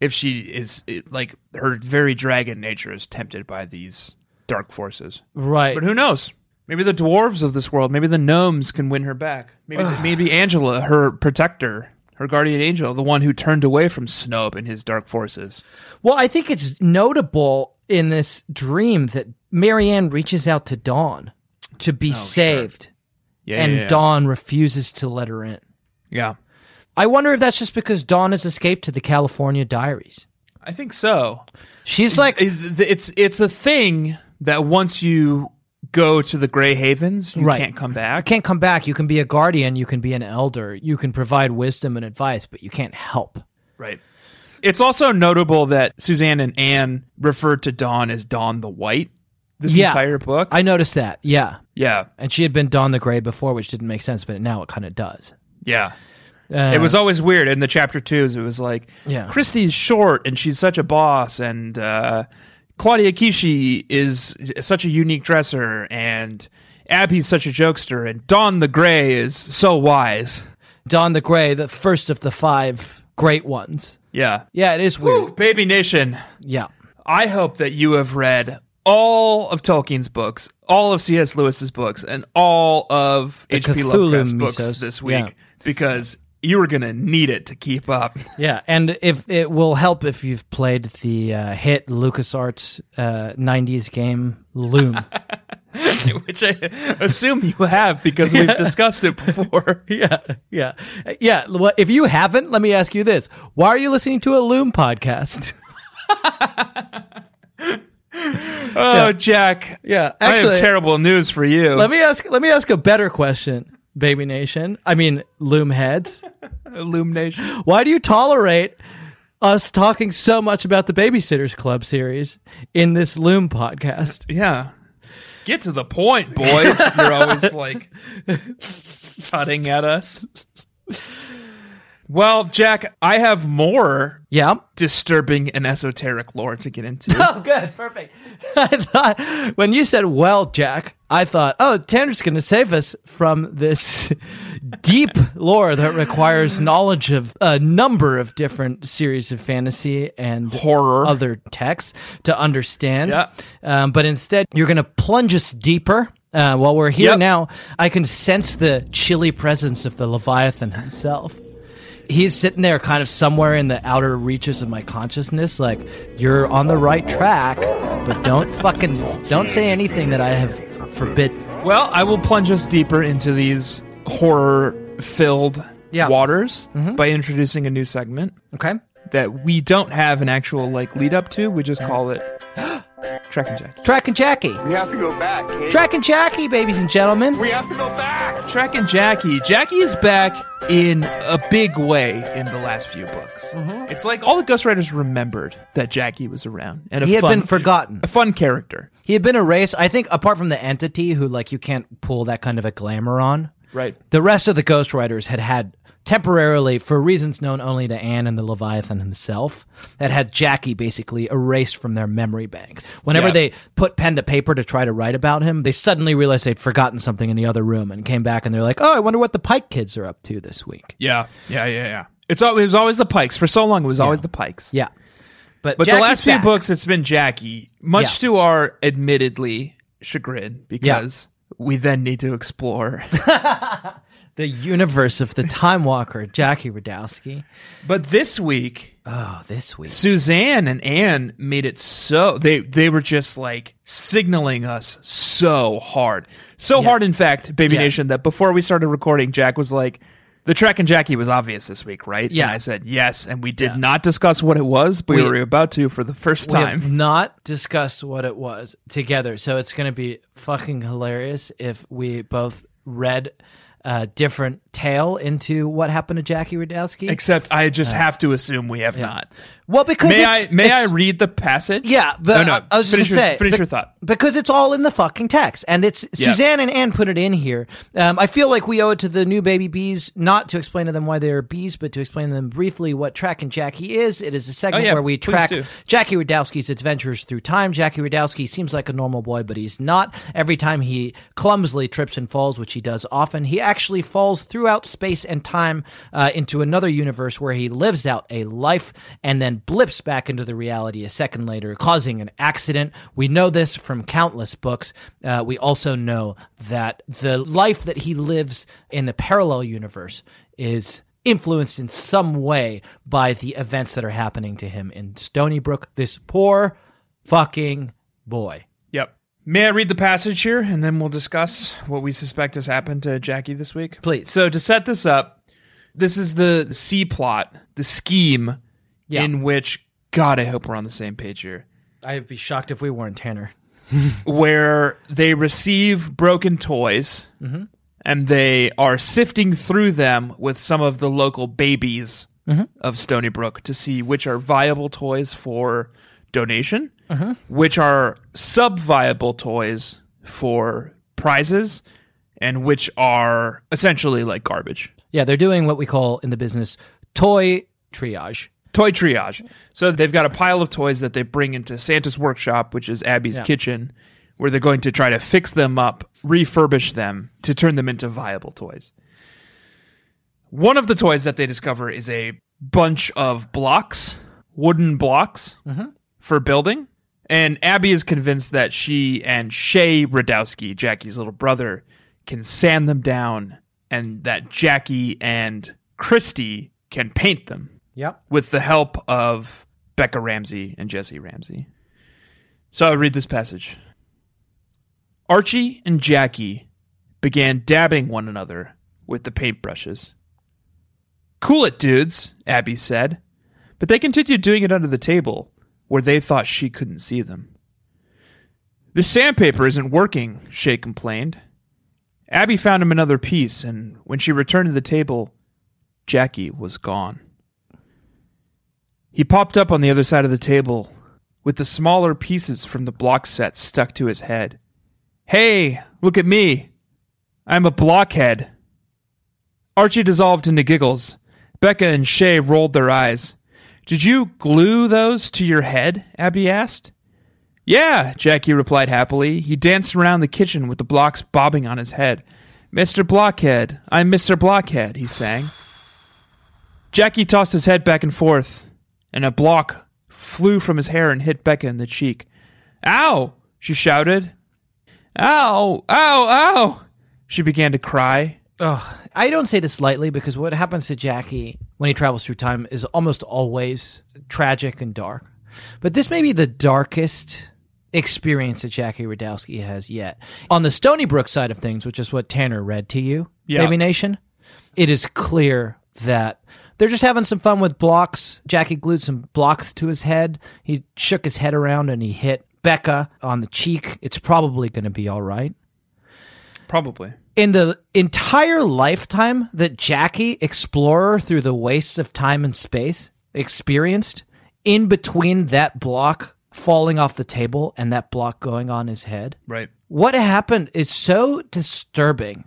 If she is, like, her very dragon nature is tempted by these dark forces. Right. But who knows? Maybe the dwarves of this world, maybe the gnomes can win her back. Maybe maybe Angela, her protector, her guardian angel, the one who turned away from Snope and his dark forces. Well, I think it's notable in this dream that Mary Anne reaches out to Dawn to be oh, saved, Yeah, and yeah, yeah. Dawn refuses to let her in. Yeah. I wonder if that's just because Dawn has escaped to the California Diaries. I think so. She's like, it's it's a thing that once you go to the Grey Havens, you Right. can't come I back. can't come back. You can be a guardian, you can be an elder, you can provide wisdom and advice, but you can't help. Right. It's also notable that Suzanne and Anne referred to Dawn as Dawn the White this Yeah. entire book. I noticed that. Yeah. yeah. And she had been Dawn the Gray before, which didn't make sense, but now it kind of does. Yeah. Uh, it was always weird in the chapter twos. It was like, Yeah. Kristy's short and she's such a boss, and uh, Claudia Kishi is such a unique dresser, and Abby's such a jokester, and Dawn the Gray is so wise. Dawn the Gray, the first of the five great ones. Yeah. Yeah, it is weird. Whew, Baby Nation, Yeah. I hope that you have read all of Tolkien's books, all of C.S. Lewis's books, and all of The H.P. Cthulhu Lovecraft's books this week Yeah. because you are going to need it to keep up. Yeah, and if it will help if you've played the uh, hit LucasArts uh, 90s game Loom. which I assume you have because we've discussed it before. yeah, yeah. Yeah, well, if you haven't, let me ask you this. Why are you listening to a Loom podcast? Oh, Jack. Yeah, I have terrible news for you. let me ask let me ask a better question, Baby Nation. I mean, Loom heads. Illumination. Why do you tolerate us talking so much about the Babysitters Club series in this Loom podcast? Yeah. Get to the point, boys. You're always like tutting at us. Well, Jack, I have more Yeah. disturbing and esoteric lore to get into. Oh, good, perfect. I thought when you said "well, Jack," I thought, "Oh, Tanner's going to save us from this deep lore that requires knowledge of a number of different series of fantasy and Horror. other texts to understand." Yeah. Um, but instead, you're going to plunge us deeper. Uh, while we're here Yep. now, I can sense the chilly presence of the Leviathan himself he's sitting there kind of somewhere in the outer reaches of my consciousness like you're on the right track but don't fucking don't say anything that i have forbidden Well, I will plunge us deeper into these horror filled Yeah. waters mm-hmm. by introducing a new segment okay that we don't have an actual like lead up to. We just call it Trek and Jack. track and jackie We have to go back, kid. track and jackie babies and gentlemen We have to go back. Trek and Jackie. Jackie is back in a big way in the last few books. Mm-hmm. It's like all the ghostwriters remembered that Jackie was around and a he had fun, been forgotten a fun character. he had been erased i think apart from the entity who like you can't pull that kind of a glamour on Right. the rest of the ghostwriters had had temporarily for reasons known only to anne and the leviathan himself that had jackie basically erased from their memory banks whenever Yeah. they put pen to paper to try to write about him they suddenly realized they'd forgotten something in the other room and came back and they're like oh i wonder what the pike kids are up to this week Yeah. Yeah. Yeah. Yeah. It's it was always the Pikes for so long. It was always the Pikes. yeah but, But the last few back. books, it's been Jackie, much Yeah. to our admittedly chagrin, because we then need to explore the universe of the Time Walker, Jackie Rodowsky. But this week, Oh, this week. Suzanne and Anne made it so they they were just like signaling us so hard, so Yeah. hard. In fact, Baby Yeah. Nation, that before we started recording, Jack was like, "The track and Jackie was obvious this week, right?" Yeah. and I said yes, and we did Yeah. not discuss what it was, but we, We- were about to for the first We time. have not discussed what it was together, so it's going to be fucking hilarious if we both read a different tale into what happened to Jackie Rodowsky. Except, I just uh, have to assume we have not. Well, because May I it's- may I read the passage? Yeah, but Oh, no, I, I was just gonna your, say finish be- your thought. because it's all in the fucking text, and it's Yeah. Suzanne and Anne put it in here. Um, I feel like we owe it to the new baby bees not to explain to them why they are bees, but to explain to them briefly what Track and Jackie is. It is a segment Oh, yeah, where we track do. Jackie Rodowsky's adventures through time. Jackie Rodowsky seems like a normal boy, but he's not. Every time he clumsily trips and falls, which he does often, he actually falls throughout space and time uh, into another universe where he lives out a life and then blips back into the reality a second later, causing an accident. We know this from countless books. Uh, we also know that the life that he lives in the parallel universe is influenced in some way by the events that are happening to him in Stoneybrook. This poor fucking boy. Yep. May I read the passage here and then we'll discuss what we suspect has happened to Jackie this week? Please. So, to set this up, this is the C plot, the scheme Yeah. in which, God, I hope we're on the same page here, I'd be shocked if we weren't Tanner. where they receive broken toys Mm-hmm. and they are sifting through them with some of the local babies Mm-hmm. of Stoneybrook to see which are viable toys for donation, Mm-hmm. which are sub viable toys for prizes, and which are essentially like garbage. Yeah, they're doing what we call in the business toy triage. Toy triage. So they've got a pile of toys that they bring into Santa's workshop, which is Abby's Yeah. kitchen, where they're going to try to fix them up, refurbish them to turn them into viable toys. One of the toys that they discover is a bunch of blocks, wooden blocks mm-hmm. for building. And Abby is convinced that she and Shea Rodowsky, Jackie's little brother, can sand them down and that Jackie and Christy can paint them Yep. with the help of Becca Ramsey and Jessi Ramsey. So I read this passage. Archie and Jackie began dabbing one another with the paintbrushes. Cool it, dudes, Abby said, but they continued doing it under the table where they thought she couldn't see them. The sandpaper isn't working, Shea complained. Abby found him another piece, and when she returned to the table, Jackie was gone. He popped up on the other side of the table with the smaller pieces from the block set stuck to his head. Hey, look at me. I'm a blockhead. Archie dissolved into giggles. Becca and Shea rolled their eyes. Did you glue those to your head? Abby asked. Yeah, Jackie replied happily. He danced around the kitchen with the blocks bobbing on his head. Mr. Blockhead, I'm Mr. Blockhead, he sang. Jackie tossed his head back and forth, and a block flew from his hair and hit Becca in the cheek. Ow! she shouted. Ow! Ow! Ow! She began to cry. Ugh. I don't say this lightly because what happens to Jackie when he travels through time is almost always tragic and dark. But this may be the darkest experience that Jackie Rodowsky has yet. On the Stoneybrook side of things, which is what Tanner read to you, Yeah. Baby Nation, it is clear that they're just having some fun with blocks. Jackie glued some blocks to his head. He shook his head around and he hit Becca on the cheek. It's probably going to be all right Probably. in the entire lifetime that Jackie, explorer through the wastes of time and space, experienced, in between that block falling off the table and that block going on his head, Right. what happened is so disturbing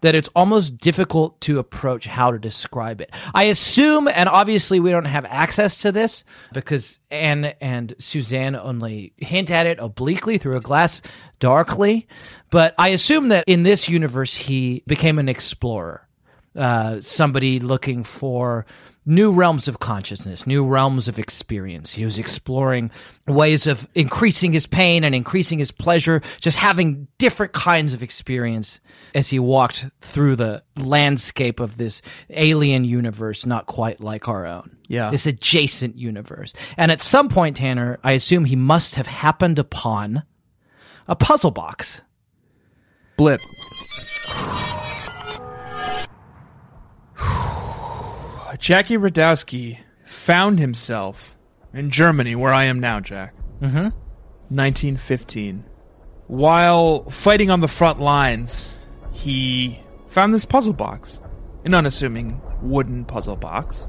that it's almost difficult to approach how to describe it. I assume, and obviously we don't have access to this because Anne and Suzanne only hint at it obliquely through a glass darkly, but I assume that in this universe he became an explorer, uh, somebody looking for new realms of consciousness, new realms of experience. He was exploring ways of increasing his pain and increasing his pleasure, just having different kinds of experience as he walked through the landscape of this alien universe, not quite like our own. Yeah. This adjacent universe. And at some point, Tanner, I assume he must have happened upon a puzzle box. Blip. Jackie Radowski found himself in Germany, where I am now, Jack. Mm-hmm. 1915. While fighting on the front lines, he found this puzzle box. An unassuming wooden puzzle box.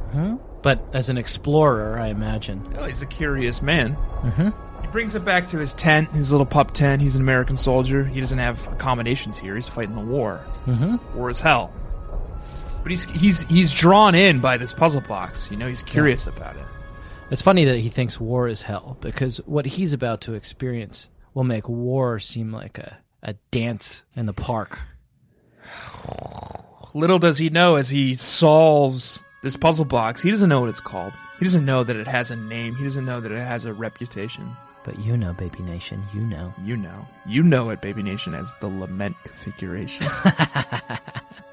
But as an explorer, I imagine. Oh, he's a curious man. Mm-hmm. He brings it back to his tent, his little pup tent. He's an American soldier. He doesn't have accommodations here. He's fighting the war. Mm-hmm. War is hell. But he's he's he's drawn in by this puzzle box. You know, he's curious about it. It's funny that he thinks war is hell because what he's about to experience will make war seem like a, a dance in the park. Little does he know as he solves this puzzle box, he doesn't know what it's called. He doesn't know that it has a name. He doesn't know that it has a reputation. But you know, Baby Nation, you know. You know. You know it, Baby Nation, as the lament configuration.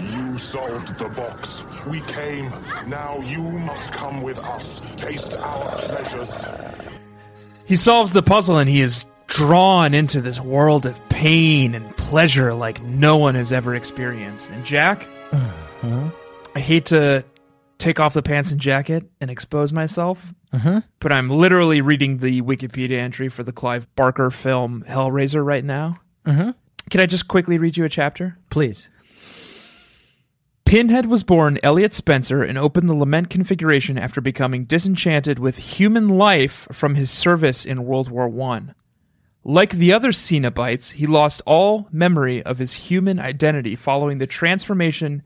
You solved the box. We came. Now you must come with us. Taste our pleasures. he solves the puzzle and he is drawn into this world of pain and pleasure like no one has ever experienced. And Jack, I hate to take off the pants and jacket and expose myself, but I'm literally reading the Wikipedia entry for the Clive Barker film Hellraiser right now. Mm-hmm. Can I just quickly read you a chapter? Please. Pinhead was born Elliot Spencer and opened the lament configuration after becoming disenchanted with human life from his service in World War I. Like the other Cenobites, he lost all memory of his human identity following the transformation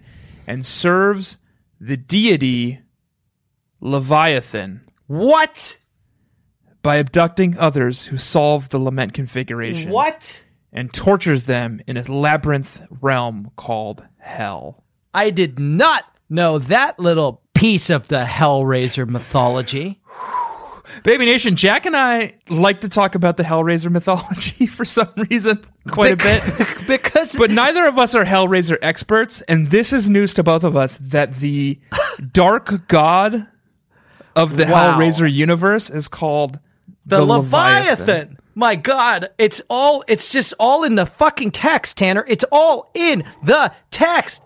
and serves the deity Leviathan What? by abducting others who solve the lament configuration What? and tortures them in a labyrinth realm called Hell. I did not know that little piece of the Hellraiser mythology. Baby Nation, Jack and I like to talk about the Hellraiser mythology for some reason quite a bit. because But neither of us are Hellraiser experts, and this is news to both of us that the dark god of the Wow. Hellraiser universe is called the, Leviathan. My God, it's all it's just all in the fucking text, Tanner. It's all in the text.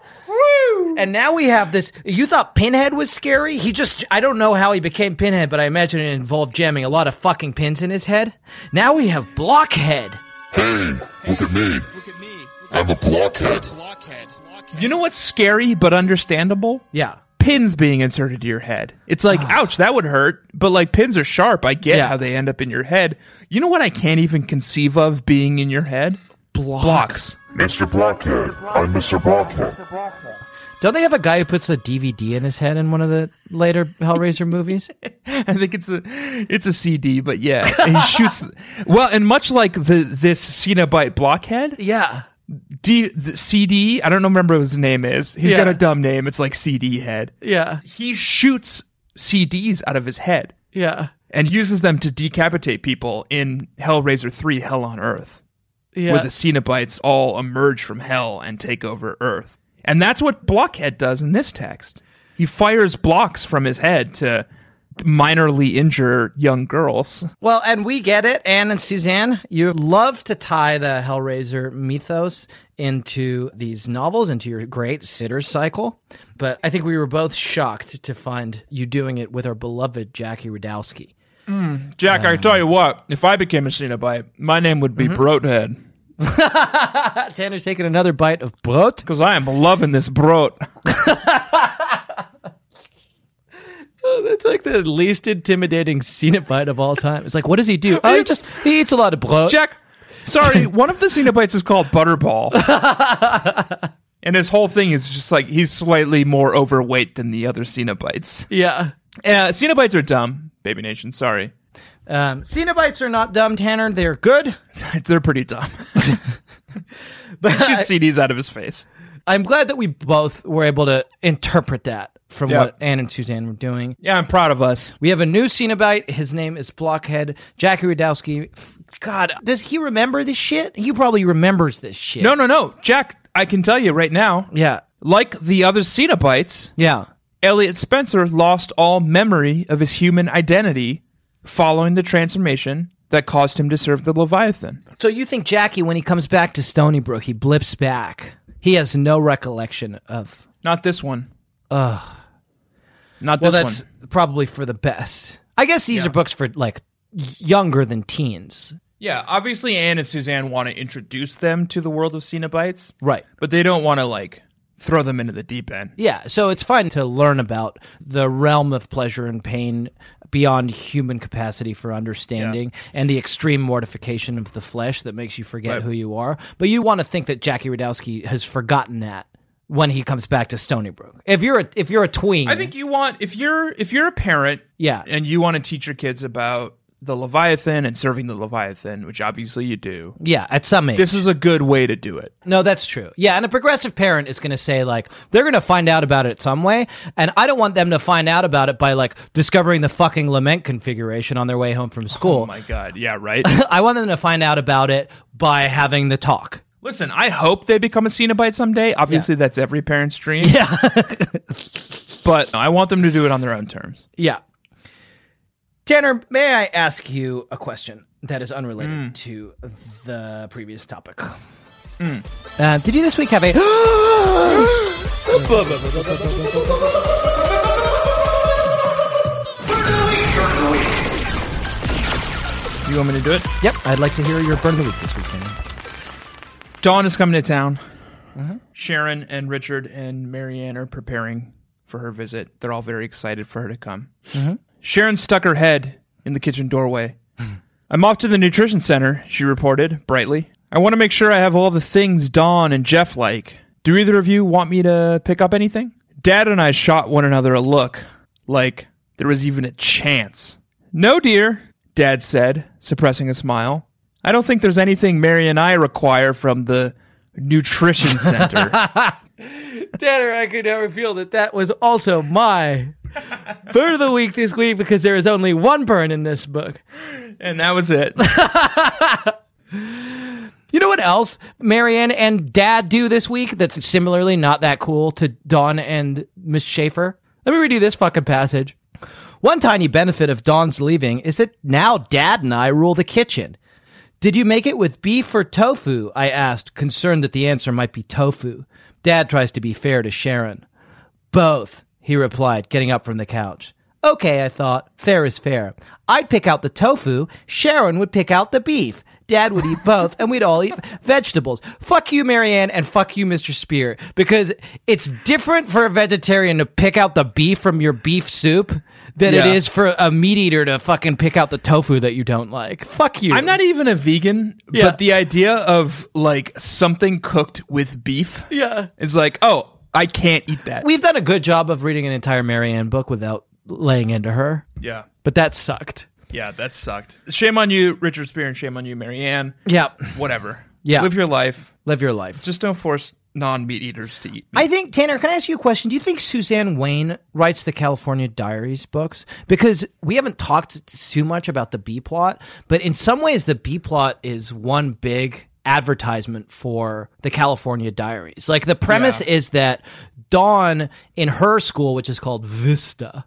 And now we have this. You thought Pinhead was scary? He just, I don't know how he became Pinhead, but I imagine it involved jamming a lot of fucking pins in his head. Now we have Blockhead. Hey, look at me. Look at me. I'm a blockhead. You know what's scary but understandable? Yeah. Pins being inserted to your head. It's like, ah. ouch, that would hurt. But like pins are sharp. I get Yeah. how they end up in your head. You know what I can't even conceive of being in your head? Blocks. Mr. Blockhead. I'm Mr. Blockhead. Don't they have a guy who puts a DVD in his head in one of the later Hellraiser movies? I think it's a it's a CD, but yeah, he shoots. Well, and much like the this Cenobite blockhead, Yeah. D the CD. I don't know remember what his name is. He's Yeah. got a dumb name. It's like CD head. Yeah. He shoots CDs out of his head Yeah. and uses them to decapitate people in Hellraiser Three: Hell on Earth, Yeah. where the Cenobites all emerge from Hell and take over Earth. And that's what Blockhead does in this text. He fires blocks from his head to minorly injure young girls. Well, and we get it, Anne and Suzanne. You love to tie the Hellraiser mythos into these novels, into your great sitter cycle. But I think we were both shocked to find you doing it with our beloved Jackie Rodowsky. Jack, I tell you what, if I became a Cenobite, my name would be Broathead. Tanner's taking another bite of brot. Because I am loving this broat. Oh, that's like the least intimidating Cenobite of all time. It's like, what does he do? Oh, he just he eats a lot of brot. Jack, sorry, one of the Cenobites is called Butterball. and his whole thing is just like he's slightly more overweight than the other Cenobites. Yeah. Uh, Cenobites are dumb, Baby Nation, sorry. Um, Cenobites are not dumb, Tanner. They're good. They're pretty dumb. But Shoot CDs out of his face. I'm glad that we both were able to interpret that from Yeah. what Anne and Suzanne were doing. Yeah, I'm proud of us. We have a new Cenobite. His name is Blockhead. Jackie Rodowsky. God, does he remember this shit? He probably remembers this shit. No, no, no. Jack, I can tell you right now, Yeah. like the other Cenobites, Yeah. Elliot Spencer lost all memory of his human identity following the transformation that caused him to serve the Leviathan. So you think Jackie, when he comes back to Stoneybrook, he blips back? He has no recollection of. Not this one. Ugh. Not Well, this that's one. probably for the best. I guess these Yeah. are books for like younger than teens. Yeah, obviously Anne and Suzanne want to introduce them to the world of Cenobites, Right. but they don't want to like throw them into the deep end. Yeah, so it's fine to learn about the realm of pleasure and pain beyond human capacity for understanding and the extreme mortification of the flesh that makes you forget Right. who you are. But you want to think that Jackie Rodowsky has forgotten that when he comes back to Stoneybrook. If you're a if you're a tween, I think you want if you're if you're a parent, Yeah. and you want to teach your kids about the Leviathan and serving the Leviathan, which obviously you do. yeah, at some age. This is a good way to do it. No, that's true. Yeah, and a progressive parent is going to say like they're going to find out about it some way, and I don't want them to find out about it by like discovering the fucking lament configuration on their way home from school. Oh my god, yeah, right. I want them to find out about it by having the talk. Listen, I hope they become a Cenobite someday. Obviously, that's every parent's dream. Yeah. but I want them to do it on their own terms. yeah. Tanner, may I ask you a question that is unrelated Hmm. to the previous topic? Uh, did you this week have a You want me to do it? Yep, I'd like to hear your burn of the week this week, Tanner. Dawn is coming to town. Sharon and Richard and Mary Anne are preparing for her visit. They're all very excited for her to come. Sharon stuck her head in the kitchen doorway. I'm off to the nutrition center, she reported brightly. I want to make sure I have all the things Dawn and Jeff like. Do either of you want me to pick up anything? Dad and I shot one another a look, like there was even a chance. No, dear, Dad said, suppressing a smile. I don't think there's anything Mary and I require from the nutrition center. Tanner, I could never feel that that was also my burn of the week this week because there is only one burn in this book. and that was it. You know what else Mary Anne and Dad do this week that's similarly not that cool to Dawn and Miss Schafer? Let me read you this fucking passage. One tiny benefit of Dawn's leaving is that now Dad and I rule the kitchen. Did you make it with beef or tofu? I asked, concerned that the answer might be tofu. Dad tries to be fair to Sharon. Both, he replied, getting up from the couch. Okay, I thought. Fair is fair. I'd pick out the tofu, Sharon would pick out the beef. Dad would eat both, and we'd all eat vegetables. Fuck you, Mary Anne, and fuck you, Mr. Spier, because it's different for a vegetarian to pick out the beef from your beef soup than it Yeah. is for a meat eater to fucking pick out the tofu that you don't like. Fuck you. I'm not even a vegan, Yeah. but the idea of like something cooked with beef Yeah. is like, oh, I can't eat that. We've done a good job of reading an entire Mary Anne book without laying into her, yeah. but that sucked. Yeah, that sucked. Shame on you, Richard Spier, and shame on you, Mary Anne. Yeah. Whatever. Yeah. Live your life. Live your life. Just don't force non meat eaters to eat. I think Tanner, can I ask you a question? Do you think Suzanne Weyn writes the California Diaries books? Because we haven't talked too much about the B plot, but in some ways the B plot is one big advertisement for the California Diaries. Like the premise Yeah. is that Dawn in her school, which is called Vista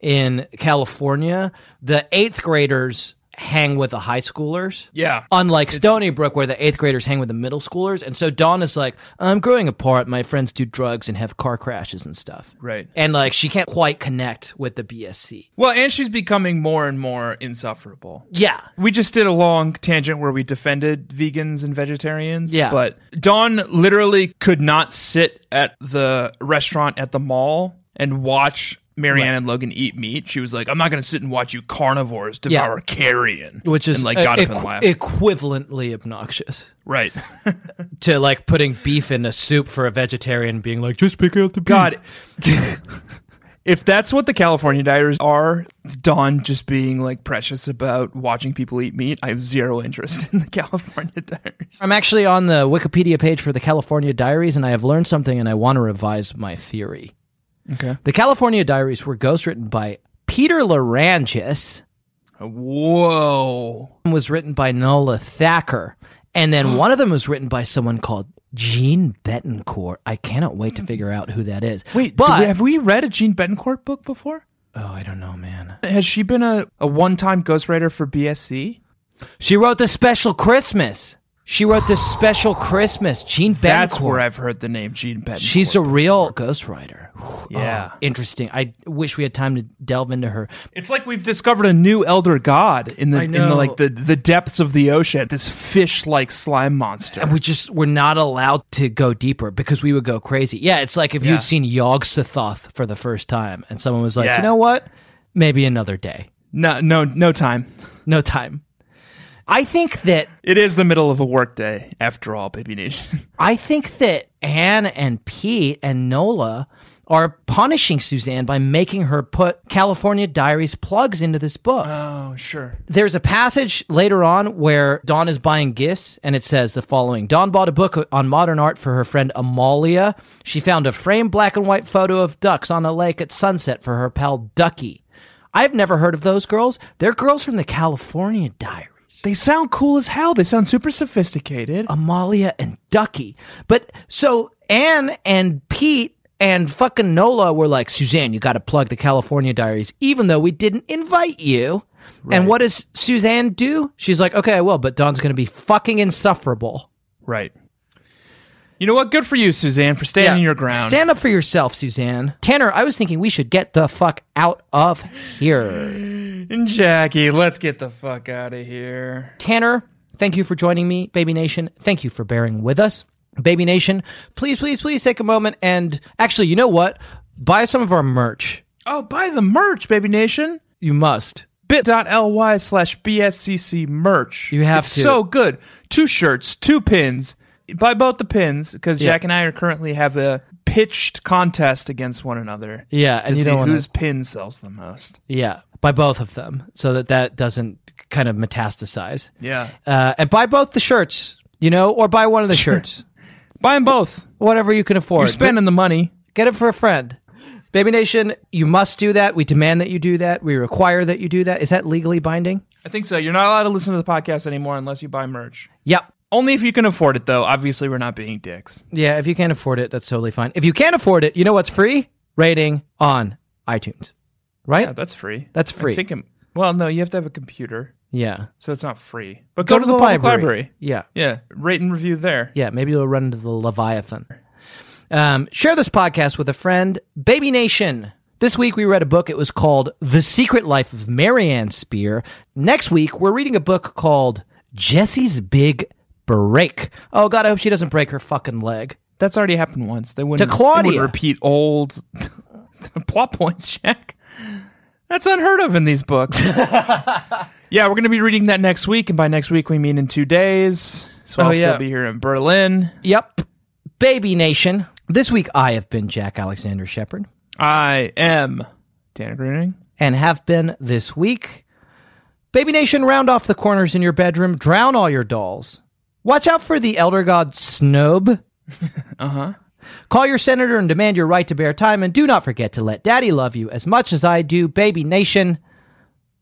in California, the 8th graders hang with the high schoolers. Yeah. Unlike Stoneybrook, where the eighth graders hang with the middle schoolers. And so Dawn is like, I'm growing apart. My friends do drugs and have car crashes and stuff. Right. And like, she can't quite connect with the BSC. Well, and she's becoming more and more insufferable. Yeah. We just did a long tangent where we defended vegans and vegetarians. Yeah. But Dawn literally could not sit at the restaurant at the mall and watch Mary Anne Right. and Logan eat meat. She was like, I'm not going to sit and watch you carnivores Yeah. devour carrion. Which is and, like got up equ- and laughed. equivalently obnoxious right. to like putting beef in a soup for a vegetarian being like, just pick out the beef. God. if that's what the California Diaries are, Dawn just being like precious about watching people eat meat, I have zero interest in the California Diaries. I'm actually on the Wikipedia page for the California Diaries and I have learned something and I want to revise my theory. Okay. The California Diaries were ghostwritten by Peter Lerangis Whoa. Was written by Nola Thacker, and then one of them was written by someone called Jeanne Betancourt. I cannot wait to hmm. figure out who that is. Wait, but but have we read a Jeanne Betancourt book before? oh, I don't know, man. Has she been a, a one time ghostwriter for BSC? She wrote the special Christmas. She wrote the special Christmas. Jeanne Betancourt. That's where I've heard the name Jeanne Betancourt. She's a real ghostwriter. Yeah. Oh, interesting. I wish we had time to delve into her. It's like we've discovered a new elder god in the in the, like the, the depths of the ocean. This fish like slime monster. And we just we're not allowed to go deeper because we would go crazy. Yeah, it's like if Yeah. you'd seen Yog Sothoth for the first time and someone was like, Yeah. you know what? Maybe another day. no no no time. No time. I think that It is the middle of a workday after all, baby nation. I think that Ann and Pete and Nola are punishing Suzanne by making her put California Diaries plugs into this book. oh sure. There's a passage later on where Dawn is buying gifts, and it says the following Dawn bought a book on modern art for her friend Amalia. She found a framed black and white photo of ducks on a lake at sunset for her pal Ducky. I've never heard of those girls. They're girls from the California Diaries. They sound cool as hell. They sound super sophisticated. Amalia and Ducky. But so Ann and Pete and fucking Nola were like, Suzanne, you got to plug the California Diaries, even though we didn't invite you. And what does Suzanne do? She's like, okay, I will, but Dawn's going to be fucking insufferable. Right. You know what? Good for you, Suzanne, for standing your ground. Stand up for yourself, Suzanne. Tanner, I was thinking we should get the fuck out of here. and Jackie, let's get the fuck out of here. Tanner, thank you for joining me. Baby Nation, thank you for bearing with us. Baby Nation, please, please, please take a moment and actually, you know what? Buy some of our merch. Oh, buy the merch, baby nation. You must. bit.ly slash bscc merch. You have it's to. so good. Two shirts, two pins. Buy both the pins because Yeah. Jack and I are currently have a pitched contest against one another. Yeah, to and you see whose pin sells the most. Yeah, buy both of them so that that doesn't kind of metastasize. Yeah, Uh, and buy both the shirts, you know, or buy one of the shirts, buy them both. whatever you can afford. You're spending the money. Get it for a friend. Baby Nation, you must do that. We demand that you do that. We require that you do that. Is that legally binding? I think so. You're not allowed to listen to the podcast anymore unless you buy merch. Yep. Only if you can afford it, though. Obviously, we're not being dicks. Yeah, if you can't afford it, that's totally fine. If you can't afford it, you know what's free? Rating on iTunes. Right? Yeah, that's free. That's free. I think well, no, you have to have a computer, yeah. so it's not free. But go, to, the, public library. Yeah. Yeah, rate and review there. Yeah, maybe you'll run into the Leviathan. Um, share this podcast with a friend. Baby Nation. This week we read a book. It was called The Secret Life of Mary Anne Spier. Next week we're reading a book called Jessi's Big Break. Oh God, I hope she doesn't break her fucking leg. That's already happened once. They wouldn't, To Claudia. They wouldn't repeat old plot points, Jack. That's unheard of in these books. yeah, we're going to be reading that next week, and by next week we mean in two days. So Oh, I'll yeah. still be here in Berlin. Yep. Baby Nation. This week I have been Jack Alexander Shepherd I am Tanner Greening. and have been this week. Baby Nation, round off the corners in your bedroom, drown all your dolls. Watch out for the elder god Snob. Uh huh. Call your senator and demand your right to bear time, and do not forget to let daddy love you as much as I do, baby nation.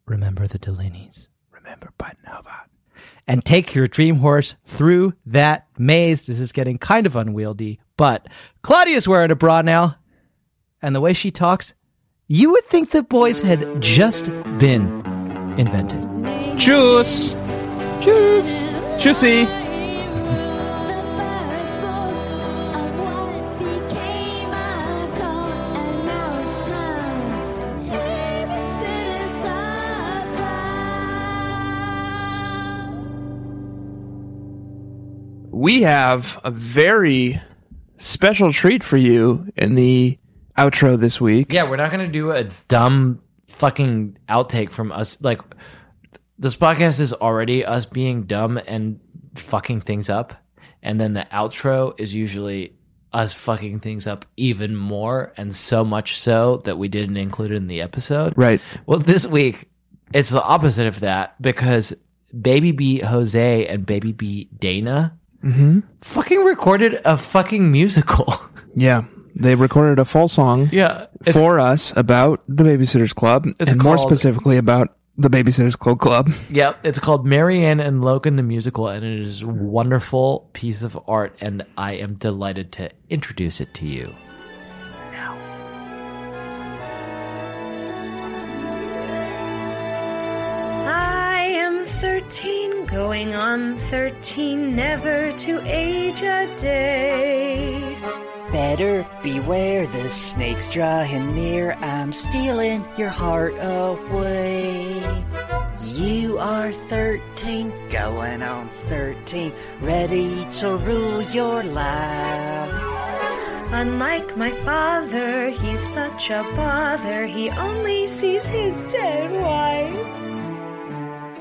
Remember the Delaney's. Remember Buttonova. And take your dream horse through that maze. This is getting kind of unwieldy, but Claudia's wearing a bra now. And the way she talks, you would think the boys had just been invented. Juice. Juice. Juicy. We have a very special treat for you in the outro this week. Yeah, we're not going to do a dumb fucking outtake from us. Like, this podcast is already us being dumb and fucking things up. And then the outro is usually us fucking things up even more. And so much so that we didn't include it in the episode. Right. Well, this week, it's the opposite of that because Baby B Jose and Baby B Dana Mm-hmm. fucking recorded a fucking musical. Yeah. They recorded a full song Yeah, it's- for us about the Babysitters Club, It's and more called- specifically about the Babysitters Club Club. Yep, it's called Mary Anne and Logan the musical, and it is a wonderful piece of art, and I am delighted to introduce it to you. I am 13, going on 13, never to age a day. Better beware, the snake's drawing near. I'm stealing your heart away. You are 13, going on 13, ready to rule your life. Unlike my father, he's such a bother, he only sees his dead wife.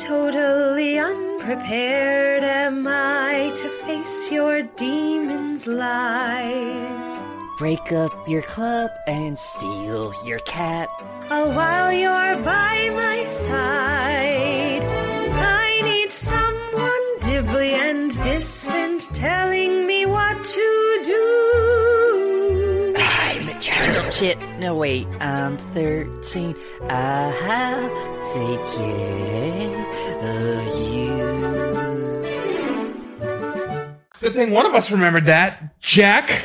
Totally unprepared am I to face your demons' lies. Break up your club and steal your cat. All while you're by my side, I need someone dibbly and distant telling me what to do. I'm a child. Shit, no wait, I'm 13. I'll take care of you. Good thing one of us remembered that. Jack.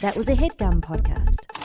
That was a headgum podcast.